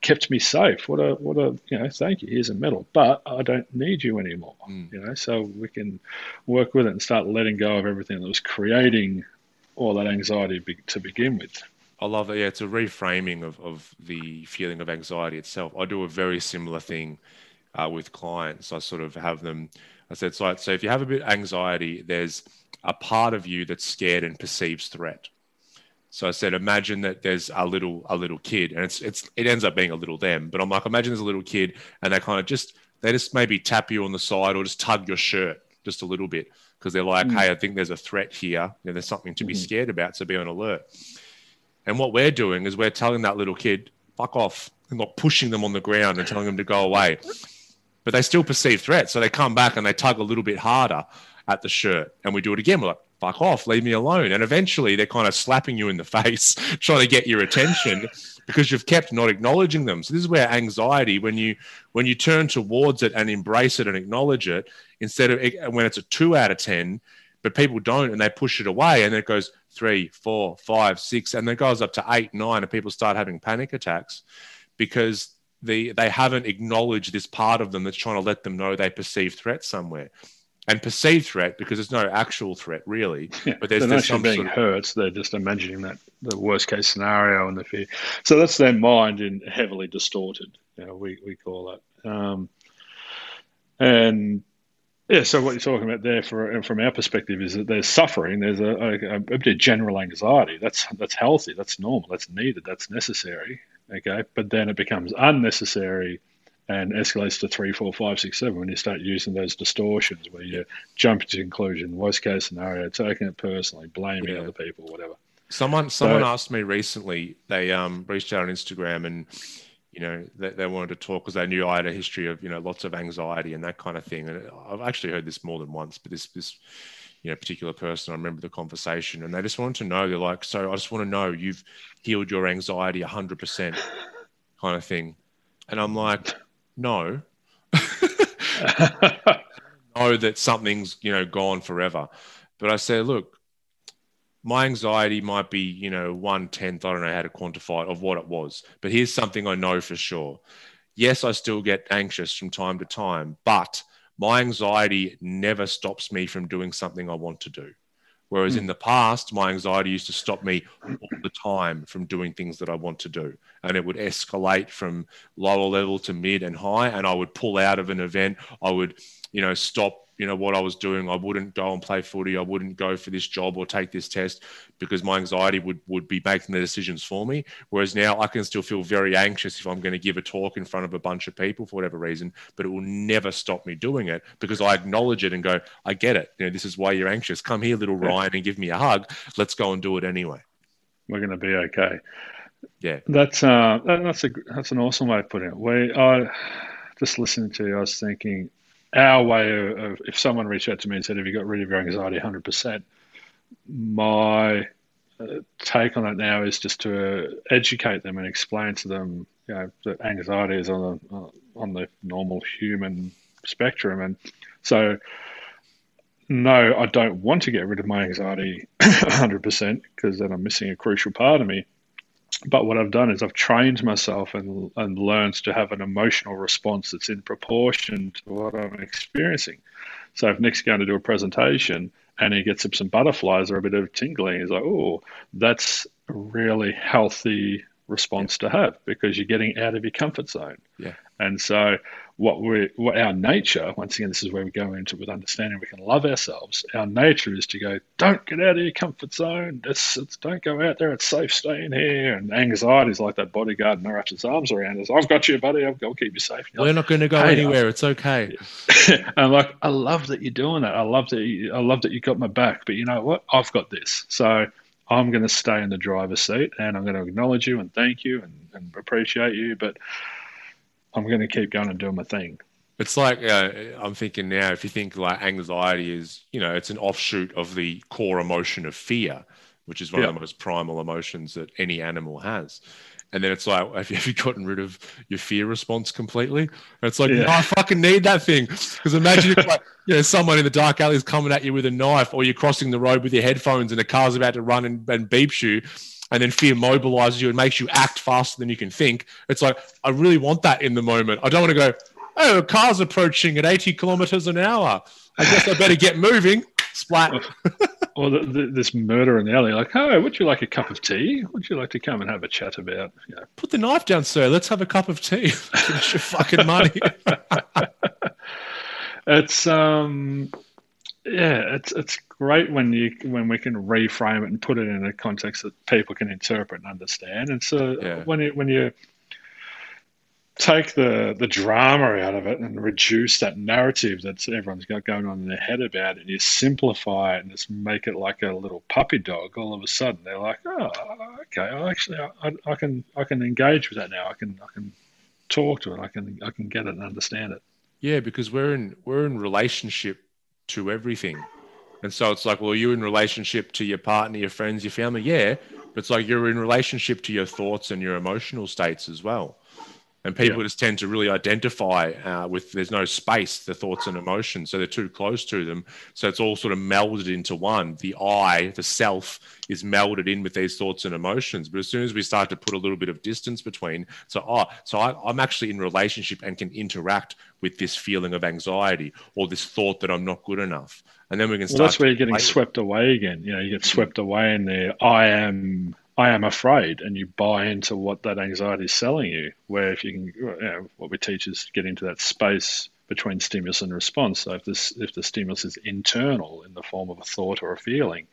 kept me safe. What a what a you know, thank you. Here's a medal, but I don't need you anymore, mm. you know. So we can work with it and start letting go of everything that was creating all that anxiety be, to begin with. I love that. Yeah, it's a reframing of, of the feeling of anxiety itself. I do a very similar thing uh, with clients. I sort of have them. I said, so, so if you have a bit of anxiety, there's a part of you that's scared and perceives threat. So I said, imagine that there's a little a little kid, and it's it's it ends up being a little them. But I'm like, imagine there's a little kid, and they kind of just they just maybe tap you on the side or just tug your shirt just a little bit because they're like, mm. hey, I think there's a threat here. You know, there's something to be mm-hmm. scared about, so be on alert. And what we're doing is we're telling that little kid, fuck off, and not pushing them on the ground and telling them to go away. But they still perceive threat, so they come back and they tug a little bit harder at the shirt. And we do it again. We're like, fuck off, leave me alone. And eventually they're kind of slapping you in the <laughs> face, trying to get your attention <laughs> because you've kept not acknowledging them. So this is where anxiety, when you when you turn towards it and embrace it and acknowledge it, instead of when it's a two out of ten, but people don't and they push it away and it goes three, four, five, six, and then it goes up to eight, nine, and people start having panic attacks because the they haven't acknowledged this part of them that's trying to let them know they perceive threat somewhere and perceived threat because there's no actual threat really. Yeah, but there's, they're there's not being sort of... hurt. They're just imagining that the worst case scenario and the fear. So that's their mind in heavily distorted. You know, we we call that. Um, and yeah, so what you're talking about there, for, from our perspective, is that there's suffering. There's a, a, a bit of general anxiety. That's that's healthy. That's normal. That's needed. That's necessary. Okay, but then it becomes unnecessary and escalates to three, four, five, six, seven when you start using those distortions where you jump to conclusion, worst case scenario, taking it personally, blaming yeah. other people, whatever. Someone someone so, asked me recently. They um, reached out on Instagram and you know they, they wanted to talk because they knew I had a history of you know lots of anxiety and that kind of thing. And I've actually heard this more than once, but this this you know particular person, I remember the conversation, and they just wanted to know. They're like, so I just want to know you've healed your anxiety hundred percent, kind of thing. And I'm like, no. <laughs> know that something's you know gone forever. But I say, look, my anxiety might be you know one tenth. I don't know how to quantify it of what it was, but here's something I know for sure. Yes, I still get anxious from time to time, but my anxiety never stops me from doing something I want to do. Whereas in the past, my anxiety used to stop me all the time from doing things that I want to do. And it would escalate from lower level to mid and high. And I would pull out of an event. I would, you know, stop you know what I was doing. I wouldn't go and play footy. I wouldn't go for this job or take this test because my anxiety would would be making the decisions for me. Whereas now I can still feel very anxious if I'm going to give a talk in front of a bunch of people for whatever reason, but it will never stop me doing it because I acknowledge it and go, I get it. You know, this is why you're anxious. Come here, little Ryan, and give me a hug. Let's go and do it anyway. We're going to be okay. Yeah, that's uh, that's a that's an awesome way of putting it. We I just listening to you, I was thinking our way of, of, if someone reached out to me and said, "Have you got rid of your anxiety 100 percent?" My uh, take on it now is just to educate them and explain to them, you know, that anxiety is on the on the normal human spectrum, and so. No, I don't want to get rid of my anxiety <laughs> 100% because then I'm missing a crucial part of me but what I've done is I've trained myself and and learned to have an emotional response that's in proportion to what I'm experiencing. So if Nick's going to do a presentation and he gets up some butterflies or a bit of tingling, he's like, "Oh, that's a really healthy response yeah. to have because you're getting out of your comfort zone." Yeah. And so what we what our nature once again this is where we go into with understanding we can love ourselves. Our nature is to go don't get out of your comfort zone. It's, it's don't go out there. It's safe staying here. And anxiety is like that bodyguard and wraps his arms around us. I've got you buddy. I'll, I'll keep you safe. We're like, not going to go hey, anywhere. It's okay. <laughs> And like i love that you're doing that. I love that you, i love that you got my back. But you know what? I've got this. So i'm going to stay in the driver's seat and i'm going to acknowledge you and thank you and, and appreciate you. But I'm going to keep going and doing my thing. It's like uh, I'm thinking now. If you think like anxiety is, you know, it's an offshoot of the core emotion of fear, which is one Yeah. of the most primal emotions that any animal has. And then it's like, have you, have you gotten rid of your fear response completely? And it's like, Yeah. no, I fucking need that thing. Because imagine if, like, <laughs> you know, someone in the dark alley is coming at you with a knife, or you're crossing the road with your headphones and a car's about to run and, and beeps you, and then fear mobilizes you and makes you act faster than you can think. It's like, I really want that in the moment. I don't want to go, oh, a car's approaching at 80 kilometers an hour. I guess I better get moving. Splat. <laughs> Or the, the, this murder in the alley, like, oh, would you like a cup of tea? Would you like to come and have a chat about? You know, Put the knife down, sir. Let's have a cup of tea. <laughs> Finish your fucking money. <laughs> it's um, yeah, it's it's great when you when we can reframe it and put it in a context that people can interpret and understand. And so Yeah. when you when you take the the drama out of it and reduce that narrative that everyone's got going on in their head about it, and you simplify it and just make it like a little puppy dog, all of a sudden they're like, oh, okay, I actually I, I can I can engage with that now. I can I can talk to it. I can I can get it and understand it. Yeah, because we're in we're in relationship to everything. And so it's like, well, you're in relationship to your partner, your friends, your family, yeah. But it's like you're in relationship to your thoughts and your emotional states as well. And people Yeah. just tend to really identify uh, with there's no space, the thoughts and emotions. So they're too close to them. So it's all sort of melded into one. The I, the self, is melded in with these thoughts and emotions. But as soon as we start to put a little bit of distance between, so oh, so I, I'm actually in relationship and can interact with this feeling of anxiety or this thought that I'm not good enough. And then we can Well, start. that's where you're getting play with it. swept away again. You know, you get swept away in there. I am, I am afraid, and you buy into what that anxiety is selling you. Where if you can, you know, what we teach is get into that space between stimulus and response. So if this, if the stimulus is internal in the form of a thought or a feeling,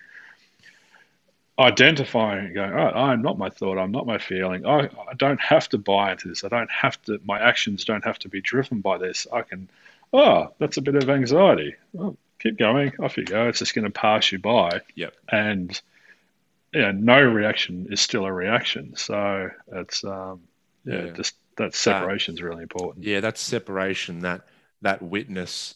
identifying and going, oh, I'm not my thought, I'm not my feeling. I, I don't have to buy into this. I don't have to. My actions don't have to be driven by this. I can. Oh, that's a bit of anxiety. Oh, keep going. Off you go. It's just going to pass you by. Yep. And yeah, no reaction is still a reaction. So it's um, yeah, Yeah. just that separation is really important. yeah that separation that that witness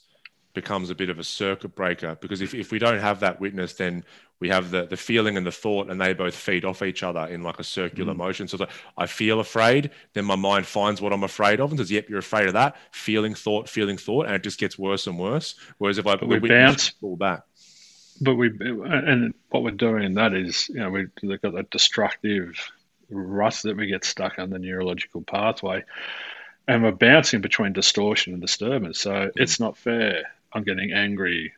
becomes a bit of a circuit breaker because if, if we don't have that witness then we have the the feeling and the thought and they both feed off each other in like a circular Mm. motion so it's like i feel afraid then my mind finds what i'm afraid of and says yep you're afraid of that feeling thought feeling thought and it just gets worse and worse whereas if i But we bounce- pull back But we and what we're doing in that is you know we they've got that destructive rut that we get stuck on the neurological pathway, and we're bouncing between distortion and disturbance. So mm. it's not fair. I'm getting angry.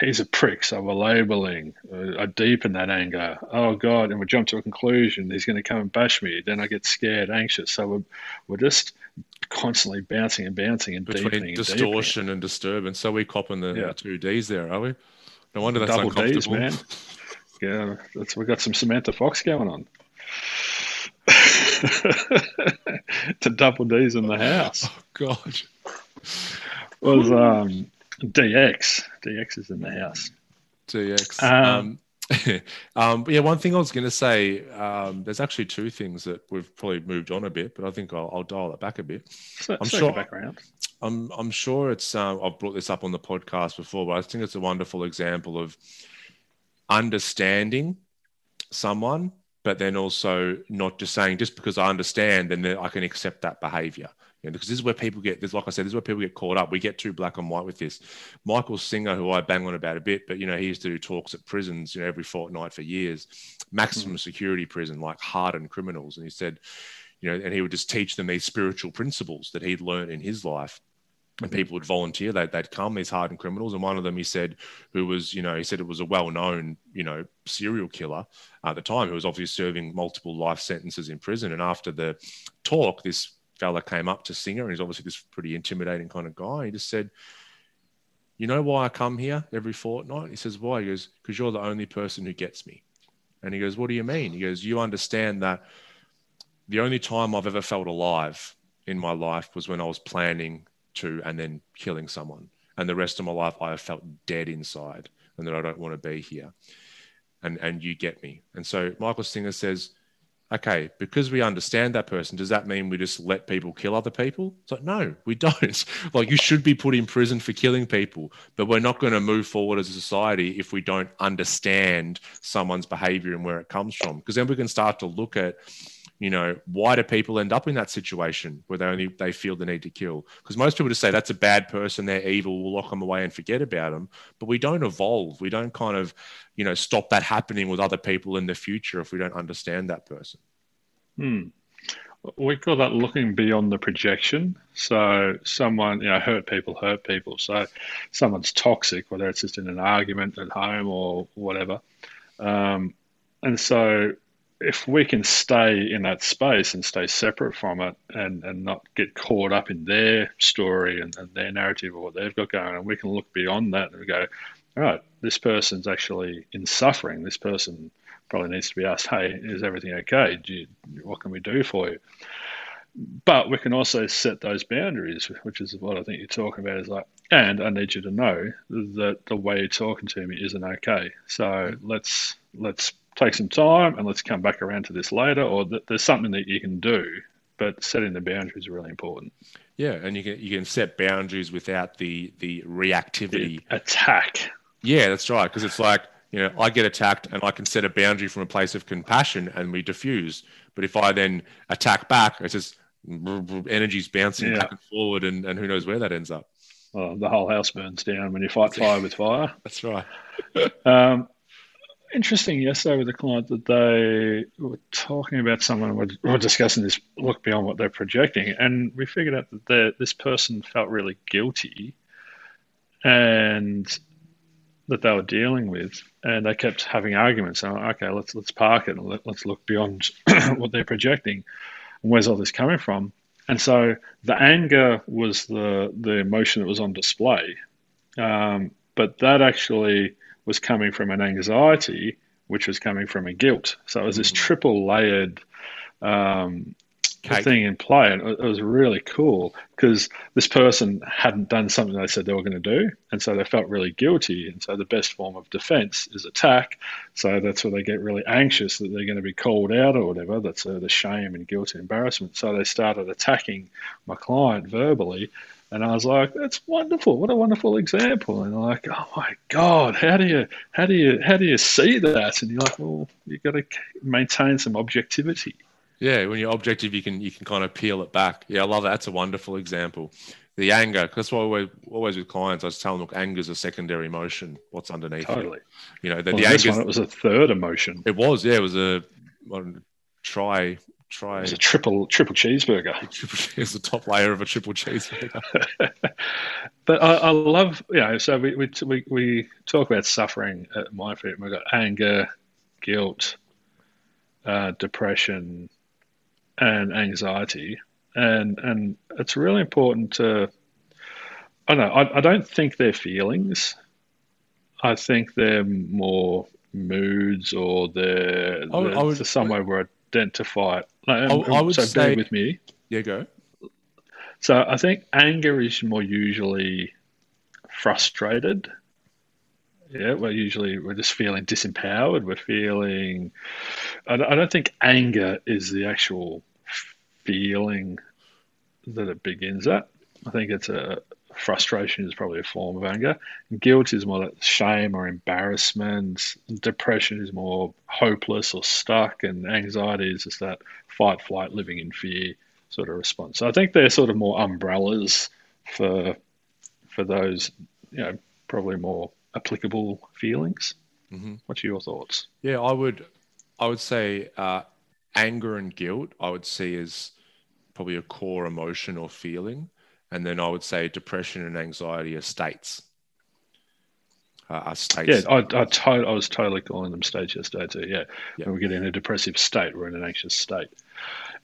He's a prick, so we're labeling. I deepen that anger. Oh God, and we jump to a conclusion. He's going to come and bash me. Then I get scared, anxious. So we're we're just constantly bouncing and bouncing and between deepening and deepening. distortion and disturbance so we're copping the, Yeah. the two d's there are we no wonder that's Double Ds, man. Yeah, that's we got some Samantha Fox going on. <laughs> to double D's in the house oh god was um, DX. DX is in the house. DX. Um, Um, <laughs> um, yeah, one thing I was going to say, um, there's actually two things that we've probably moved on a bit, but I think I'll, I'll dial it back a bit. So, I'm sure- back around. I'm, I'm sure it's, um, I've brought this up on the podcast before, but I think it's a wonderful example of understanding someone, but then also not just saying, just because I understand, then I can accept that behavior. You know, because this is where people get, this, like I said, this is where people get caught up. We get too black and white with this. Michael Singer, who I bang on about a bit, but you know, he used to do talks at prisons, you know, every fortnight for years, maximum security prison, like hardened criminals. And he said, you know, and he would just teach them these spiritual principles that he'd learned in his life. And people would volunteer, they'd, they'd come, these hardened criminals. And one of them, he said, who was, you know, he said it was a well known, you know, serial killer at the time who was obviously serving multiple life sentences in prison. And after the talk, this fella came up to Singer, and he's obviously this pretty intimidating kind of guy. He just said, You know why I come here every fortnight? He says, Why? He goes, Because you're the only person who gets me. And he goes, What do you mean? He goes, You understand that the only time I've ever felt alive in my life was when I was planning to and then killing someone. And the rest of my life, I have felt dead inside and that I don't want to be here. And, and you get me. And so Michael Singer says, okay, because we understand that person, does that mean we just let people kill other people? It's like, no, we don't. <laughs> like, you should be put in prison for killing people, but we're not going to move forward as a society if we don't understand someone's behavior and where it comes from. Because then we can start to look at, you know, why do people end up in that situation where they only they feel the need to kill? Because most people just say that's a bad person, they're evil, we'll lock them away and forget about them. But we don't evolve. We don't kind of, you know, stop that happening with other people in the future if we don't understand that person. Hmm. We call that looking beyond the projection. So someone, you know, hurt people hurt people. So someone's toxic, whether it's just in an argument at home or whatever. Um, and so if we can stay in that space and stay separate from it and, and not get caught up in their story and, and their narrative or what they've got going and we can look beyond that and go, all right, this person's actually in suffering. This person probably needs to be asked, hey, is everything okay? You, what can we do for you? But we can also set those boundaries, which is what I think you're talking about. Is like, and I need you to know that the way you're talking to me isn't okay. So let's let's take some time and let's come back around to this later, or th- there's something that you can do. But setting the boundaries is really important. Yeah, and you can you can set boundaries without the the reactivity the attack. Yeah, that's right. Because it's like you know I get attacked and I can set a boundary from a place of compassion and we diffuse. But if I then attack back, it's just energy's bouncing yeah. back and forward, and, and who knows where that ends up. Well, the whole house burns down when you fight fire with fire. <laughs> That's right. um, interesting yesterday with a client that they were talking about someone, we were discussing this look beyond what they're projecting, and we figured out that this person felt really guilty and that they were dealing with, and they kept having arguments. So, okay, let's let's park it and let, us look beyond <clears throat> what they're projecting. And where's all this coming from? And so the anger was the the emotion that was on display, um, but that actually was coming from an anxiety, which was coming from a guilt. So it was this mm. triple layered um, thing in play. And it was really cool because this person hadn't done something they said they were going to do. And so they felt really guilty. And so the best form of defense is attack. So that's where they get really anxious that they're going to be called out or whatever. That's uh, the shame and guilt and embarrassment. So they started attacking my client verbally. And I was like, "That's wonderful! What a wonderful example!" And like, "Oh my God, how do you, how do you, how do you see that?" And you're like, "Well, you've got to maintain some objectivity." Yeah, when you're objective, you can you can kind of peel it back. Yeah, I love that. That's a wonderful example. The anger, that's why always, always with clients, I was telling them, look, anger is a secondary emotion. What's underneath totally. it? You know, the, well, the anger. It was a third emotion. It was, yeah. It was a try try. It's a triple triple cheeseburger. <laughs> It's the top layer of a triple cheeseburger. <laughs> but I, I, love, you know, so we, we, we, we talk about suffering at MindFit. We've got anger, guilt, uh, depression, and anxiety. And, and it's really important to, I don't know, I, I don't think they're feelings. I think they're more moods or they're, I would, I would, some way we're identify it. Um, I, I would so say, bear with me. Yeah, go. So I think anger is more usually frustrated. Yeah, we're usually we're just feeling disempowered. We're feeling. I don't think anger is the actual feeling that it begins at. I think it's a frustration is probably a form of anger. Guilt is more like shame or embarrassment. Depression is more hopeless or stuck, and anxiety is just that fight, flight, living in fear sort of response. So I think they're sort of more umbrellas for for those, you know, probably more applicable feelings. Mm-hmm. What's your thoughts? Yeah, I would, I would say uh, anger and guilt. I would see as probably a core emotion or feeling and then I would say depression and anxiety are states. Uh, are states. Yeah, I, I, to- I was totally calling them states yesterday too. Yeah, yeah. when we get in a depressive state, we're in an anxious state.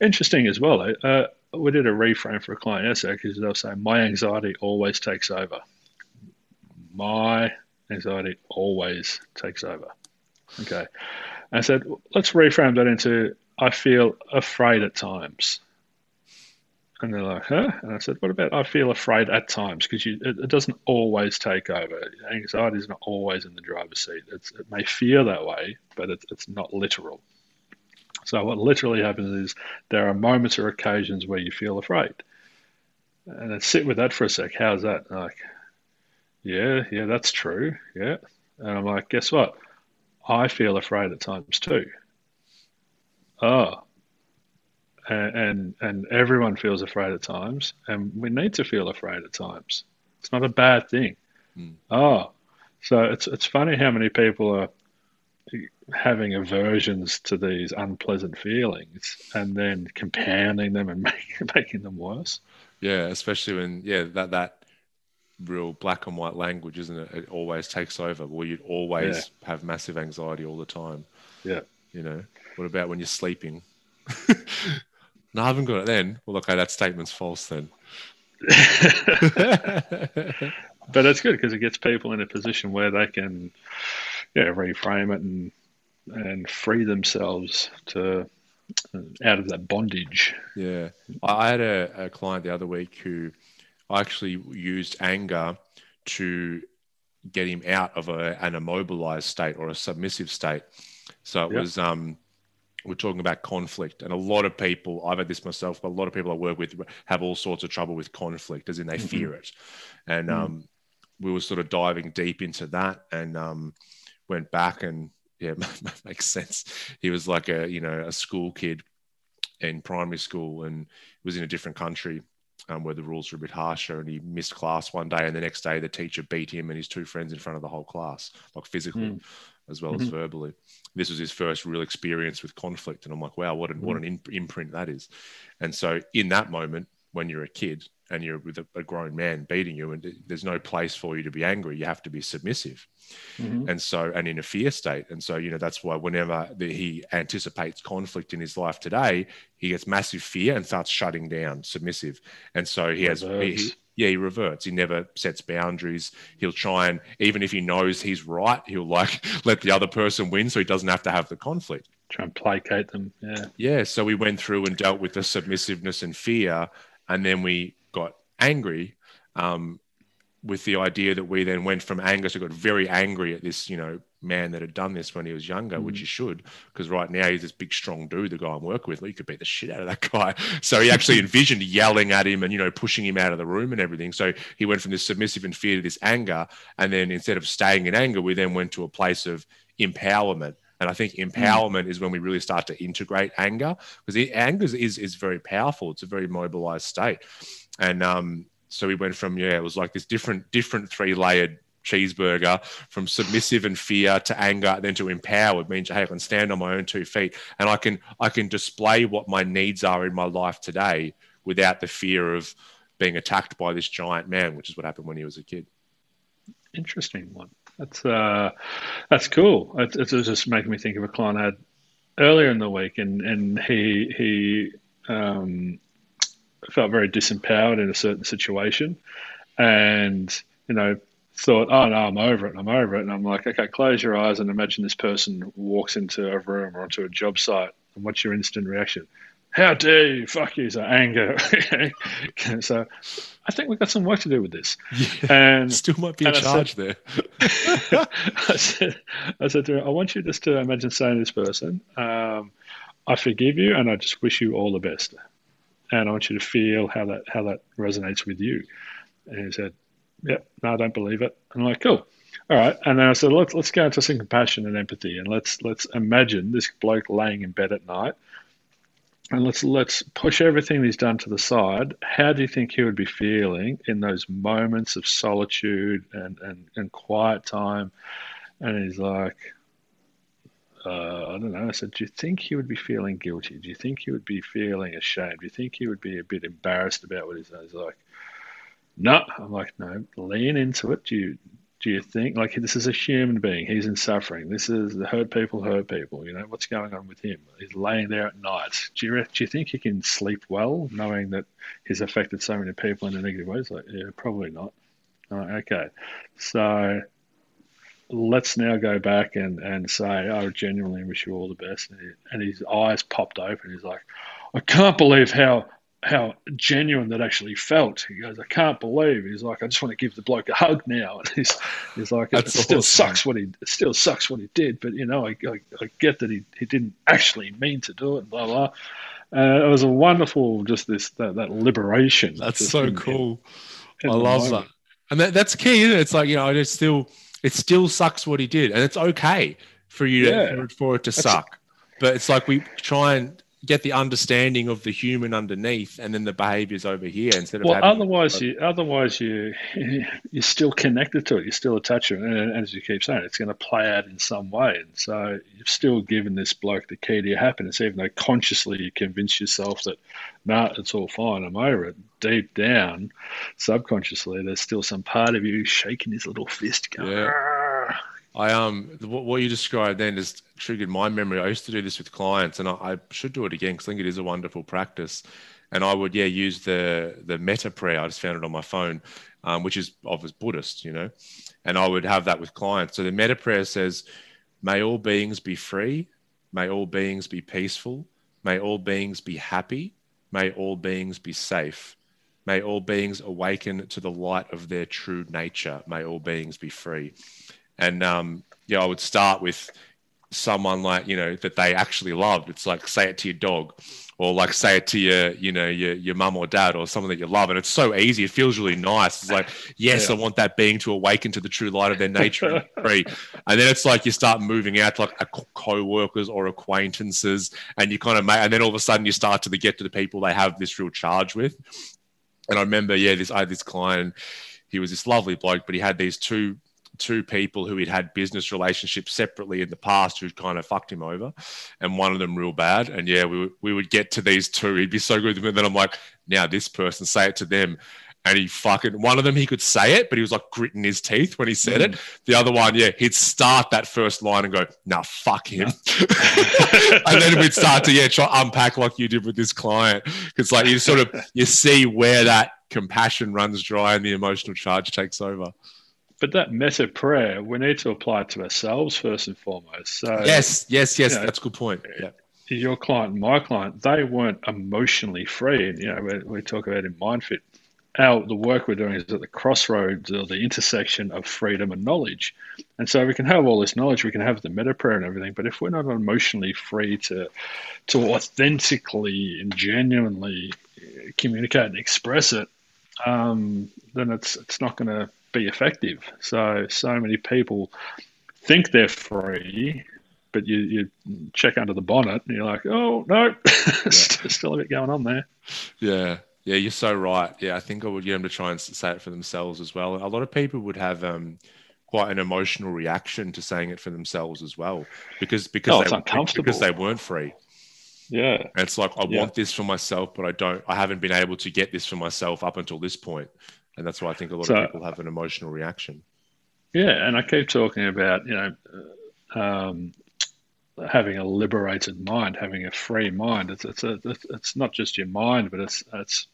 Interesting as well. Eh? Uh, we did a reframe for a client yesterday because they'll say, "My anxiety always takes over." My anxiety always takes over. Okay, I said, let's reframe that into I feel afraid at times. And they're like, huh? And I said, what about I feel afraid at times because it, it, doesn't always take over. Anxiety is not always in the driver's seat. It's, it may feel that way, but it's, it's not literal. So what literally happens is there are moments or occasions where you feel afraid. And then sit with that for a sec. How's that? Like, yeah, yeah, that's true. Yeah. And I'm like, guess what? I feel afraid at times too. Oh. And, and everyone feels afraid at times, and we need to feel afraid at times. It's not a bad thing. Mm. Oh, so it's it's funny how many people are having aversions to these unpleasant feelings and then compounding them and <laughs> making, making them worse. Yeah, especially when yeah that that real black and white language, isn't it? It always takes over. Well, you'd always yeah. have massive anxiety all the time. Yeah. You know, what about when you're sleeping? <laughs> no, I haven't got it then. Well, okay, that statement's false then. <laughs> <laughs> but it's good because it gets people in a position where they can, yeah, reframe it and and free themselves to out of that bondage. Yeah, I had a, a client the other week who I actually used anger to get him out of a, an immobilized state or a submissive state. So it yep. was um, we're talking about conflict, and a lot of people I've had this myself, but a lot of people I work with have all sorts of trouble with conflict, as in they mm-hmm. fear it. And mm um, we were sort of diving deep into that, and um, went back and yeah, <laughs> makes sense. He was like a you know a school kid in primary school and was in a different country um, where the rules were a bit harsher and he missed class one day and the next day the teacher beat him and his two friends in front of the whole class like physically mm. As well mm-hmm. as verbally this was his first real experience with conflict and i'm like wow what an, mm. what an imprint that is and so in that moment when you're a kid and you're with a, a, grown man beating you and there's no place for you to be angry you have to be submissive mm-hmm. and so and in a fear state and so you know that's why whenever the, he anticipates conflict in his life today he gets massive fear and starts shutting down submissive and so he has he, yeah he reverts. He never sets boundaries. He'll try and even if he knows he's right he'll like <laughs> let the other person win so he doesn't have to have the conflict. Try and placate them yeah. Yeah so we went through and dealt with the submissiveness and fear and then we got angry um, with the idea that we then went from anger to got very angry at this, you know, man that had done this when he was younger, mm. which he should, because right now he's this big, strong dude, the guy I'm working with. Well, you could beat the shit out of that guy. <laughs> So he actually envisioned yelling at him and, you know, pushing him out of the room and everything. So he went from this submissive and fear to this anger. And then instead of staying in anger, we then went to a place of empowerment. And I think mm. empowerment mm. is when we really start to integrate anger because anger is, is very powerful. It's a very mobilized state and um, so we went from yeah, it was like this different different three layered cheeseburger from submissive and fear to anger then to empowered means hey i can stand on my own two feet. And i can i can display what my needs are in my life today without the fear of being attacked by this giant man which is what happened when he was a kid. Interesting one. That's uh that's cool. It, it's just making me think of a client I had earlier in the week and and he he um felt very disempowered in a certain situation, and you know thought, oh no, I'm over it, I'm over it, and I'm like, okay, close your eyes and imagine this person walks into a room or onto a job site, and what's your instant reaction? How dare you? Fuck you! So anger. <laughs> so I think we've got some work to do with this. Yeah, and still might be a charge said, there. <laughs> I said, I said to her, I want you just to imagine saying to this person, um, I forgive you and I just wish you all the best and I want you to feel how that how that resonates with you. And he said, "Yep, no, I don't believe it." And I'm like, "Cool, all right." And then I said, "Let's let's go into some compassion and empathy, and let's let's imagine this bloke laying in bed at night, and let's let's push everything he's done to the side. How do you think he would be feeling in those moments of solitude and and, and quiet time?" And he's like, uh, I don't know. I said, Do you think he would be feeling guilty? Do you think he would be feeling ashamed? Do you think he would be a bit embarrassed about what he's done? He's like, No. I'm like, No, lean into it. Do you do you think like this is a human being? He's in suffering. This is the hurt people hurt people. You know what's going on with him? He's laying there at night. Do you do you think he can sleep well, knowing that he's affected so many people in a negative way? Like, yeah, probably not. Like, okay, so let's now go back and, and say, I genuinely wish you all the best. And, he, and his eyes popped open. He's like, I can't believe how how genuine that actually felt. He goes, I can't believe. He's like, I just want to give the bloke a hug now. <laughs> And he's, he's like, it still awesome. sucks what he still sucks what he did, but you know, I, I, I get that he, he didn't actually mean to do it. And blah blah. Uh, it was a wonderful, just this that, that liberation. That's so in- cool. in I love moment. that. And that, that's key, isn't it? It's like, you know, it still it still sucks what he did. And it's okay for you to Yeah. for, it- for it to suck. But it's like we try and get the understanding of the human underneath and then the behaviors over here instead of Well, otherwise you otherwise you <laughs> you're still connected to it. You're still attached to it, and, and as you keep saying, it's going to play out in some way. And so you've still given this bloke the key to your happiness, even though consciously you convince yourself that, nah, it's all fine. I'm over it. Deep down, subconsciously, there's still some part of you shaking his little fist, going, Yeah. I um what, what you described then has triggered my memory. I used to do this with clients, and I, I should do it again because I think it is a wonderful practice. And I would yeah use the the Metta prayer. I just found it on my phone, um, which is of as Buddhist, you know. And I would have that with clients. So the Metta prayer says, "May all beings be free. May all beings be peaceful. May all beings be happy. May all beings be safe. May all beings awaken to the light of their true nature. May all beings be free." And um, yeah, I would start with someone like you know that they actually loved. It's like say it to your dog, or like say it to your you know your your mum or dad or someone that you love, and it's so easy. It feels really nice. It's like yes, Yeah. I want that being to awaken to the true light of their nature and <laughs> free. And then it's like you start moving out to like a co- co-workers or acquaintances, and you kind of make, and then all of a sudden you start to get to the people they have this real charge with. And I remember, yeah, this I had this client. He was this lovely bloke, but he had these two two people who he'd had business relationships separately in the past who'd kind of fucked him over, and one of them real bad. And yeah, we would, we would get to these two. He'd be so good with them, and then I'm like, now this person, say it to them. And he fucking one of them he could say it, but he was like gritting his teeth when he said it. The other one, yeah, he'd start that first line and go, "Nah, fuck him," <laughs> and then we'd start to yeah try to unpack like you did with this client because like you sort of you see where that compassion runs dry and the emotional charge takes over. But that metta prayer, we need to apply it to ourselves first and foremost. So Yes, yes, yes. you know, that's a good point. Yeah. your client and my client, they weren't emotionally free. And, you know, we, we talk about in MindFit, our, the work we're doing is at the crossroads or the intersection of freedom and knowledge. And so we can have all this knowledge, we can have the metta prayer and everything, but if we're not emotionally free to, to authentically and genuinely communicate and express it, um, then it's, it's not going to be effective. So, so many people think they're free, but you, you check under the bonnet and you're like, oh, no, <laughs> still a bit going on there. Yeah. Yeah, you're so right. Yeah, I think I would get them to try and say it for themselves as well. A lot of people would have um, quite an emotional reaction to saying it for themselves as well, because because Oh, they because they weren't free. Yeah. And it's like I Yeah. want this for myself, but I don't. I haven't been able to get this for myself up until this point, and that's why I think a lot So- of people have an emotional reaction. Yeah. And I keep talking about, you know, um, having a liberated mind, having a free mind. It's, it's, a, it's not just your mind, but it's, it's,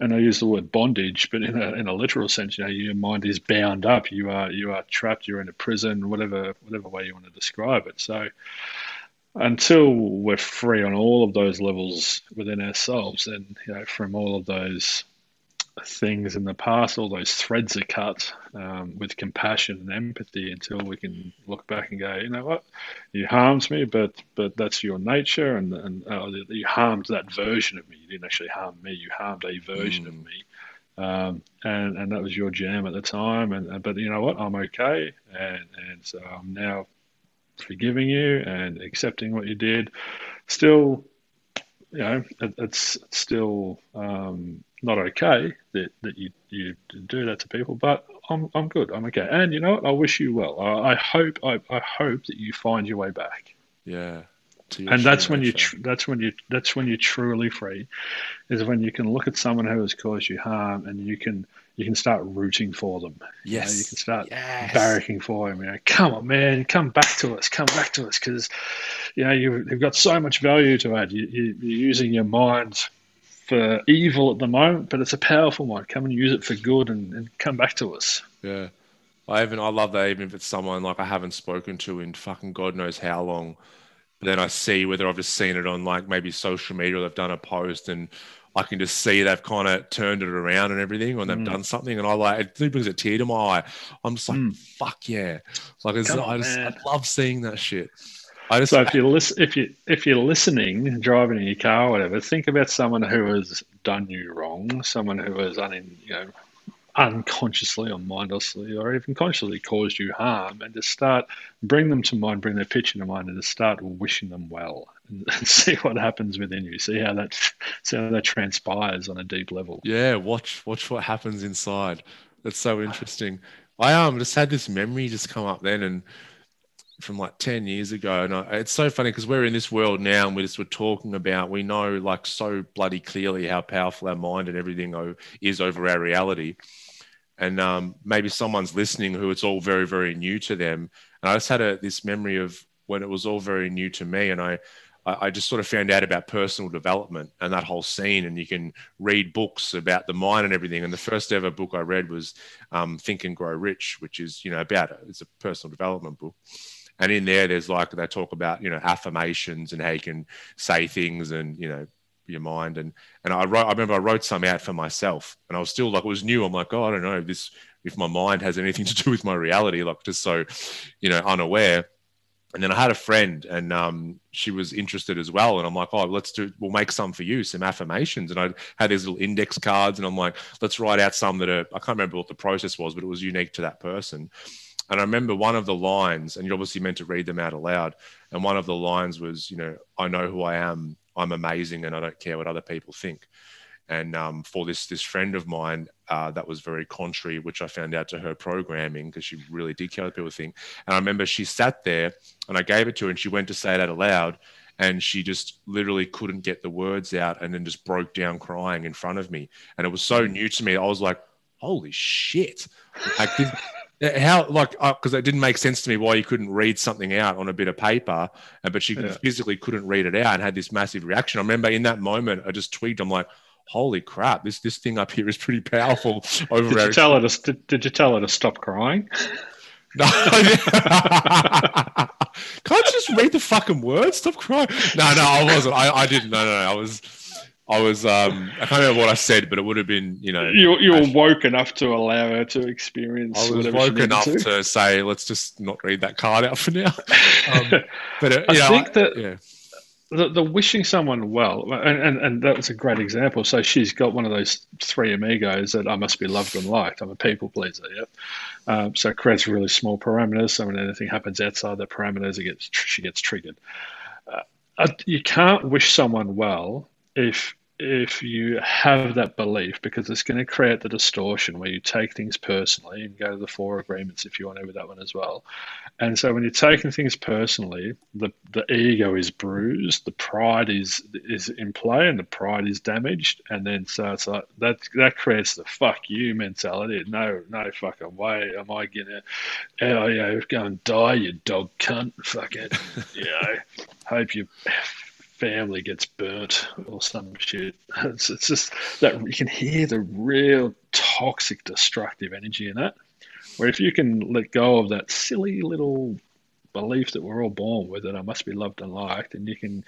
and I use the word bondage, but in a, in a literal sense, you know, your mind is bound up. You are you are trapped. You're in a prison, whatever whatever way you want to describe it. So until we're free on all of those levels within ourselves, and you know, from all of those things in the past, all those threads are cut um, with compassion and empathy until we can look back and go, you know what, you harmed me, but but that's your nature, and and uh, you harmed that version of me. You didn't actually harm me; you harmed a version of Mm. me. Um, and and that was your jam at the time, and but you know what, I'm okay, and and so I'm now forgiving you and accepting what you did. Still, you know, it, it's, it's still um, not okay that, that you, you do that to people, but I'm, I'm good. I'm okay. And you know what? I wish you well. I, I hope I, I hope that you find your way back. Yeah. And that's when you tr- that's when you that's when you're truly free, is when you can look at someone who has caused you harm and you can you can start rooting for them. You know, Yes. you can start Yes. barracking for him. You know, come on, man, come back to us, come back to us, because you know you, you've got so much value to add. You, you, you're using your mind for evil at the moment, but it's a powerful one. Come and use it for good, and, and come back to us. Yeah. I even I love that even if it's someone like I haven't spoken to in fucking God knows how long. But then I see whether I've just seen it on like maybe social media or they've done a post and I can just see they've kind of turned it around and everything, or they've Mm. done something, and I like it brings a tear to my eye. I'm just like, Mm. fuck yeah! Like I just I love seeing that shit. I just So if you listen, if you if you're listening, driving in your car, or whatever, think about someone who has done you wrong, someone who has un, you know, unconsciously or mindlessly or even consciously caused you harm, and just start bring them to mind, bring their picture to mind, and just start wishing them well, and, <laughs> and see what happens within you. See how that see how that transpires on a deep level. Yeah, watch watch what happens inside. That's so interesting. I um just had this memory just come up then and from like 10 years ago and I, it's so funny because we're in this world now and we just were talking about we know like so bloody clearly how powerful our mind and everything o- is over our reality and um, maybe someone's listening who it's all very very new to them and i just had a, this memory of when it was all very new to me and i I just sort of found out about personal development and that whole scene, and you can read books about the mind and everything. And the first ever book I read was um, Think and Grow Rich, which is you know about it. it's a personal development book. And in there, there's like they talk about you know affirmations and how you can say things and you know your mind and and I wrote I remember I wrote some out for myself and I was still like it was new I'm like oh I don't know if this if my mind has anything to do with my reality like just so you know unaware and then I had a friend and um, she was interested as well. And I'm like, oh, let's do, we'll make some for you, some affirmations. And I had these little index cards and I'm like, let's write out some that are, I can't remember what the process was, but it was unique to that person. And I remember one of the lines, and you're obviously meant to read them out aloud. And one of the lines was, you know, I know who I am. I'm amazing and I don't care what other people think. And um, for this this friend of mine, uh, that was very contrary, which I found out to her programming because she really did care what people think. And I remember she sat there and I gave it to her and she went to say it out aloud and she just literally couldn't get the words out and then just broke down crying in front of me. And it was so new to me. I was like, holy shit. Like, this, how like because it didn't make sense to me why you couldn't read something out on a bit of paper uh, but she Yeah. physically couldn't read it out and had this massive reaction i remember in that moment i just tweaked i'm like holy crap this this thing up here is pretty powerful <laughs> over Did you tell her to did, did you tell her to stop crying? <laughs> no. <laughs> Can't you just read the fucking words? Stop crying. No, no, I wasn't. I, I didn't. No, no, no. I was, I was. Um, I can't remember what I said, but it would have been, you know, You you were woke enough to allow her to experience. I was woke enough to. to. say, let's just not read that card out for now. <laughs> Um, but uh, I know, think that- yeah, the, the wishing someone well, and, and, and that was a great example. So she's got one of those three amigos that I must be loved and liked. I'm a people pleaser. Yep. Um, so it creates really small parameters. So when anything happens outside the parameters, it gets she gets triggered. Uh, you can't wish someone well if if you have that belief because it's going to create the distortion where you take things personally and go to the four agreements if you want to with that one as well. And so when you're taking things personally, the, the ego is bruised, the pride is is in play, and the pride is damaged. And then so it's like that that creates the fuck you mentality. No, no fucking way am I gonna oh yeah, go and die, you dog cunt. Fuck it. <laughs> you know, hope your family gets burnt or some shit. <laughs> It's, it's just that you can hear the real toxic, destructive energy in that. Where if you can let go of that silly little belief that we're all born with, that I must be loved and liked, and you can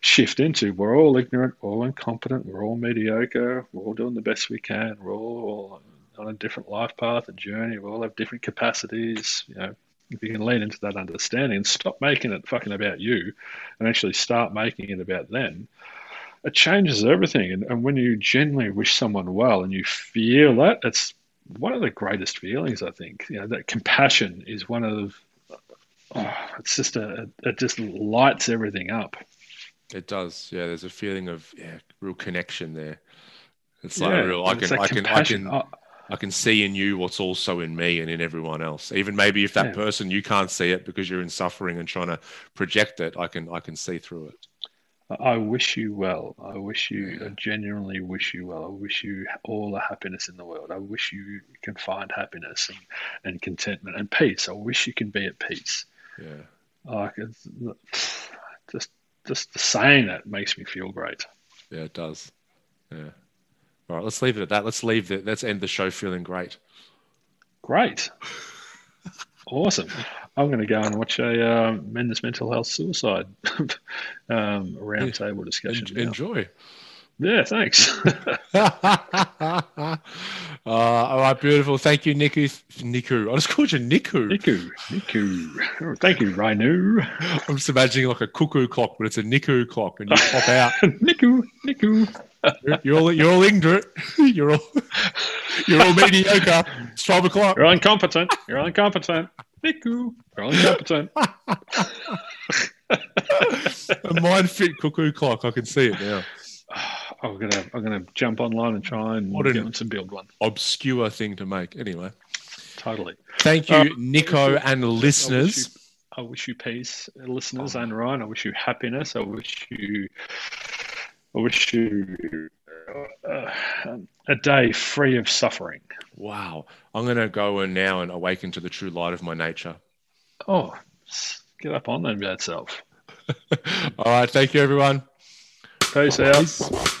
shift into we're all ignorant, we're all incompetent, we're all mediocre, we're all doing the best we can, we're all on a different life path and journey, we all have different capacities, you know. If you can lean into that understanding and stop making it fucking about you and actually start making it about them, it changes everything. And, and when you genuinely wish someone well and you feel that, it's one of the greatest feelings, I think. You know, that compassion is one of, oh, it's just a, it just lights everything up. it does. Yeah, there's a feeling of yeah, real connection there. It's like Yeah, real. I can, I can, I can, Oh, I can see in you what's also in me and in everyone else. Even maybe if that Yeah. person you can't see it because you're in suffering and trying to project it, I can I can see through it. I wish you well. I wish you, I genuinely wish you well. I wish you all the happiness in the world. I wish you can find happiness and, and contentment and peace. I wish you can be at peace. Yeah. Like it's just, just the saying that makes me feel great. Yeah, it does. Yeah. All right, let's leave it at that. Let's leave it. Let's end the show feeling great. Great. Awesome. I'm going to go and watch a um, men's mental health suicide <laughs> um, roundtable discussion. En- enjoy. Yeah, thanks. <laughs> <laughs> uh, all right, beautiful. Thank you, Niku. Niku. I just called you Niku. Niku, Niku. Oh, thank you, Rainu. I'm just imagining like a cuckoo clock, but it's a Niku clock, and you pop out. <laughs> Niku, Niku. You're, you're all you're all ignorant. You're all you're all mediocre. It's twelve o'clock. You're incompetent. You're incompetent. Niku. You're incompetent. a MindFit cuckoo clock. I can see it now. I'm gonna I'm gonna jump online and try and What get an- build one. Obscure thing to make. Anyway, Totally. thank you, Uh, Nico and I wish listeners. you- I wish you peace, listeners, and Ryan. I wish you happiness. I wish you, I wish you uh, a day free of suffering. Wow, I'm gonna go and now and awaken to the true light of my nature. Oh, get up on that bad self. <laughs> All right, thank you, everyone. Peace out.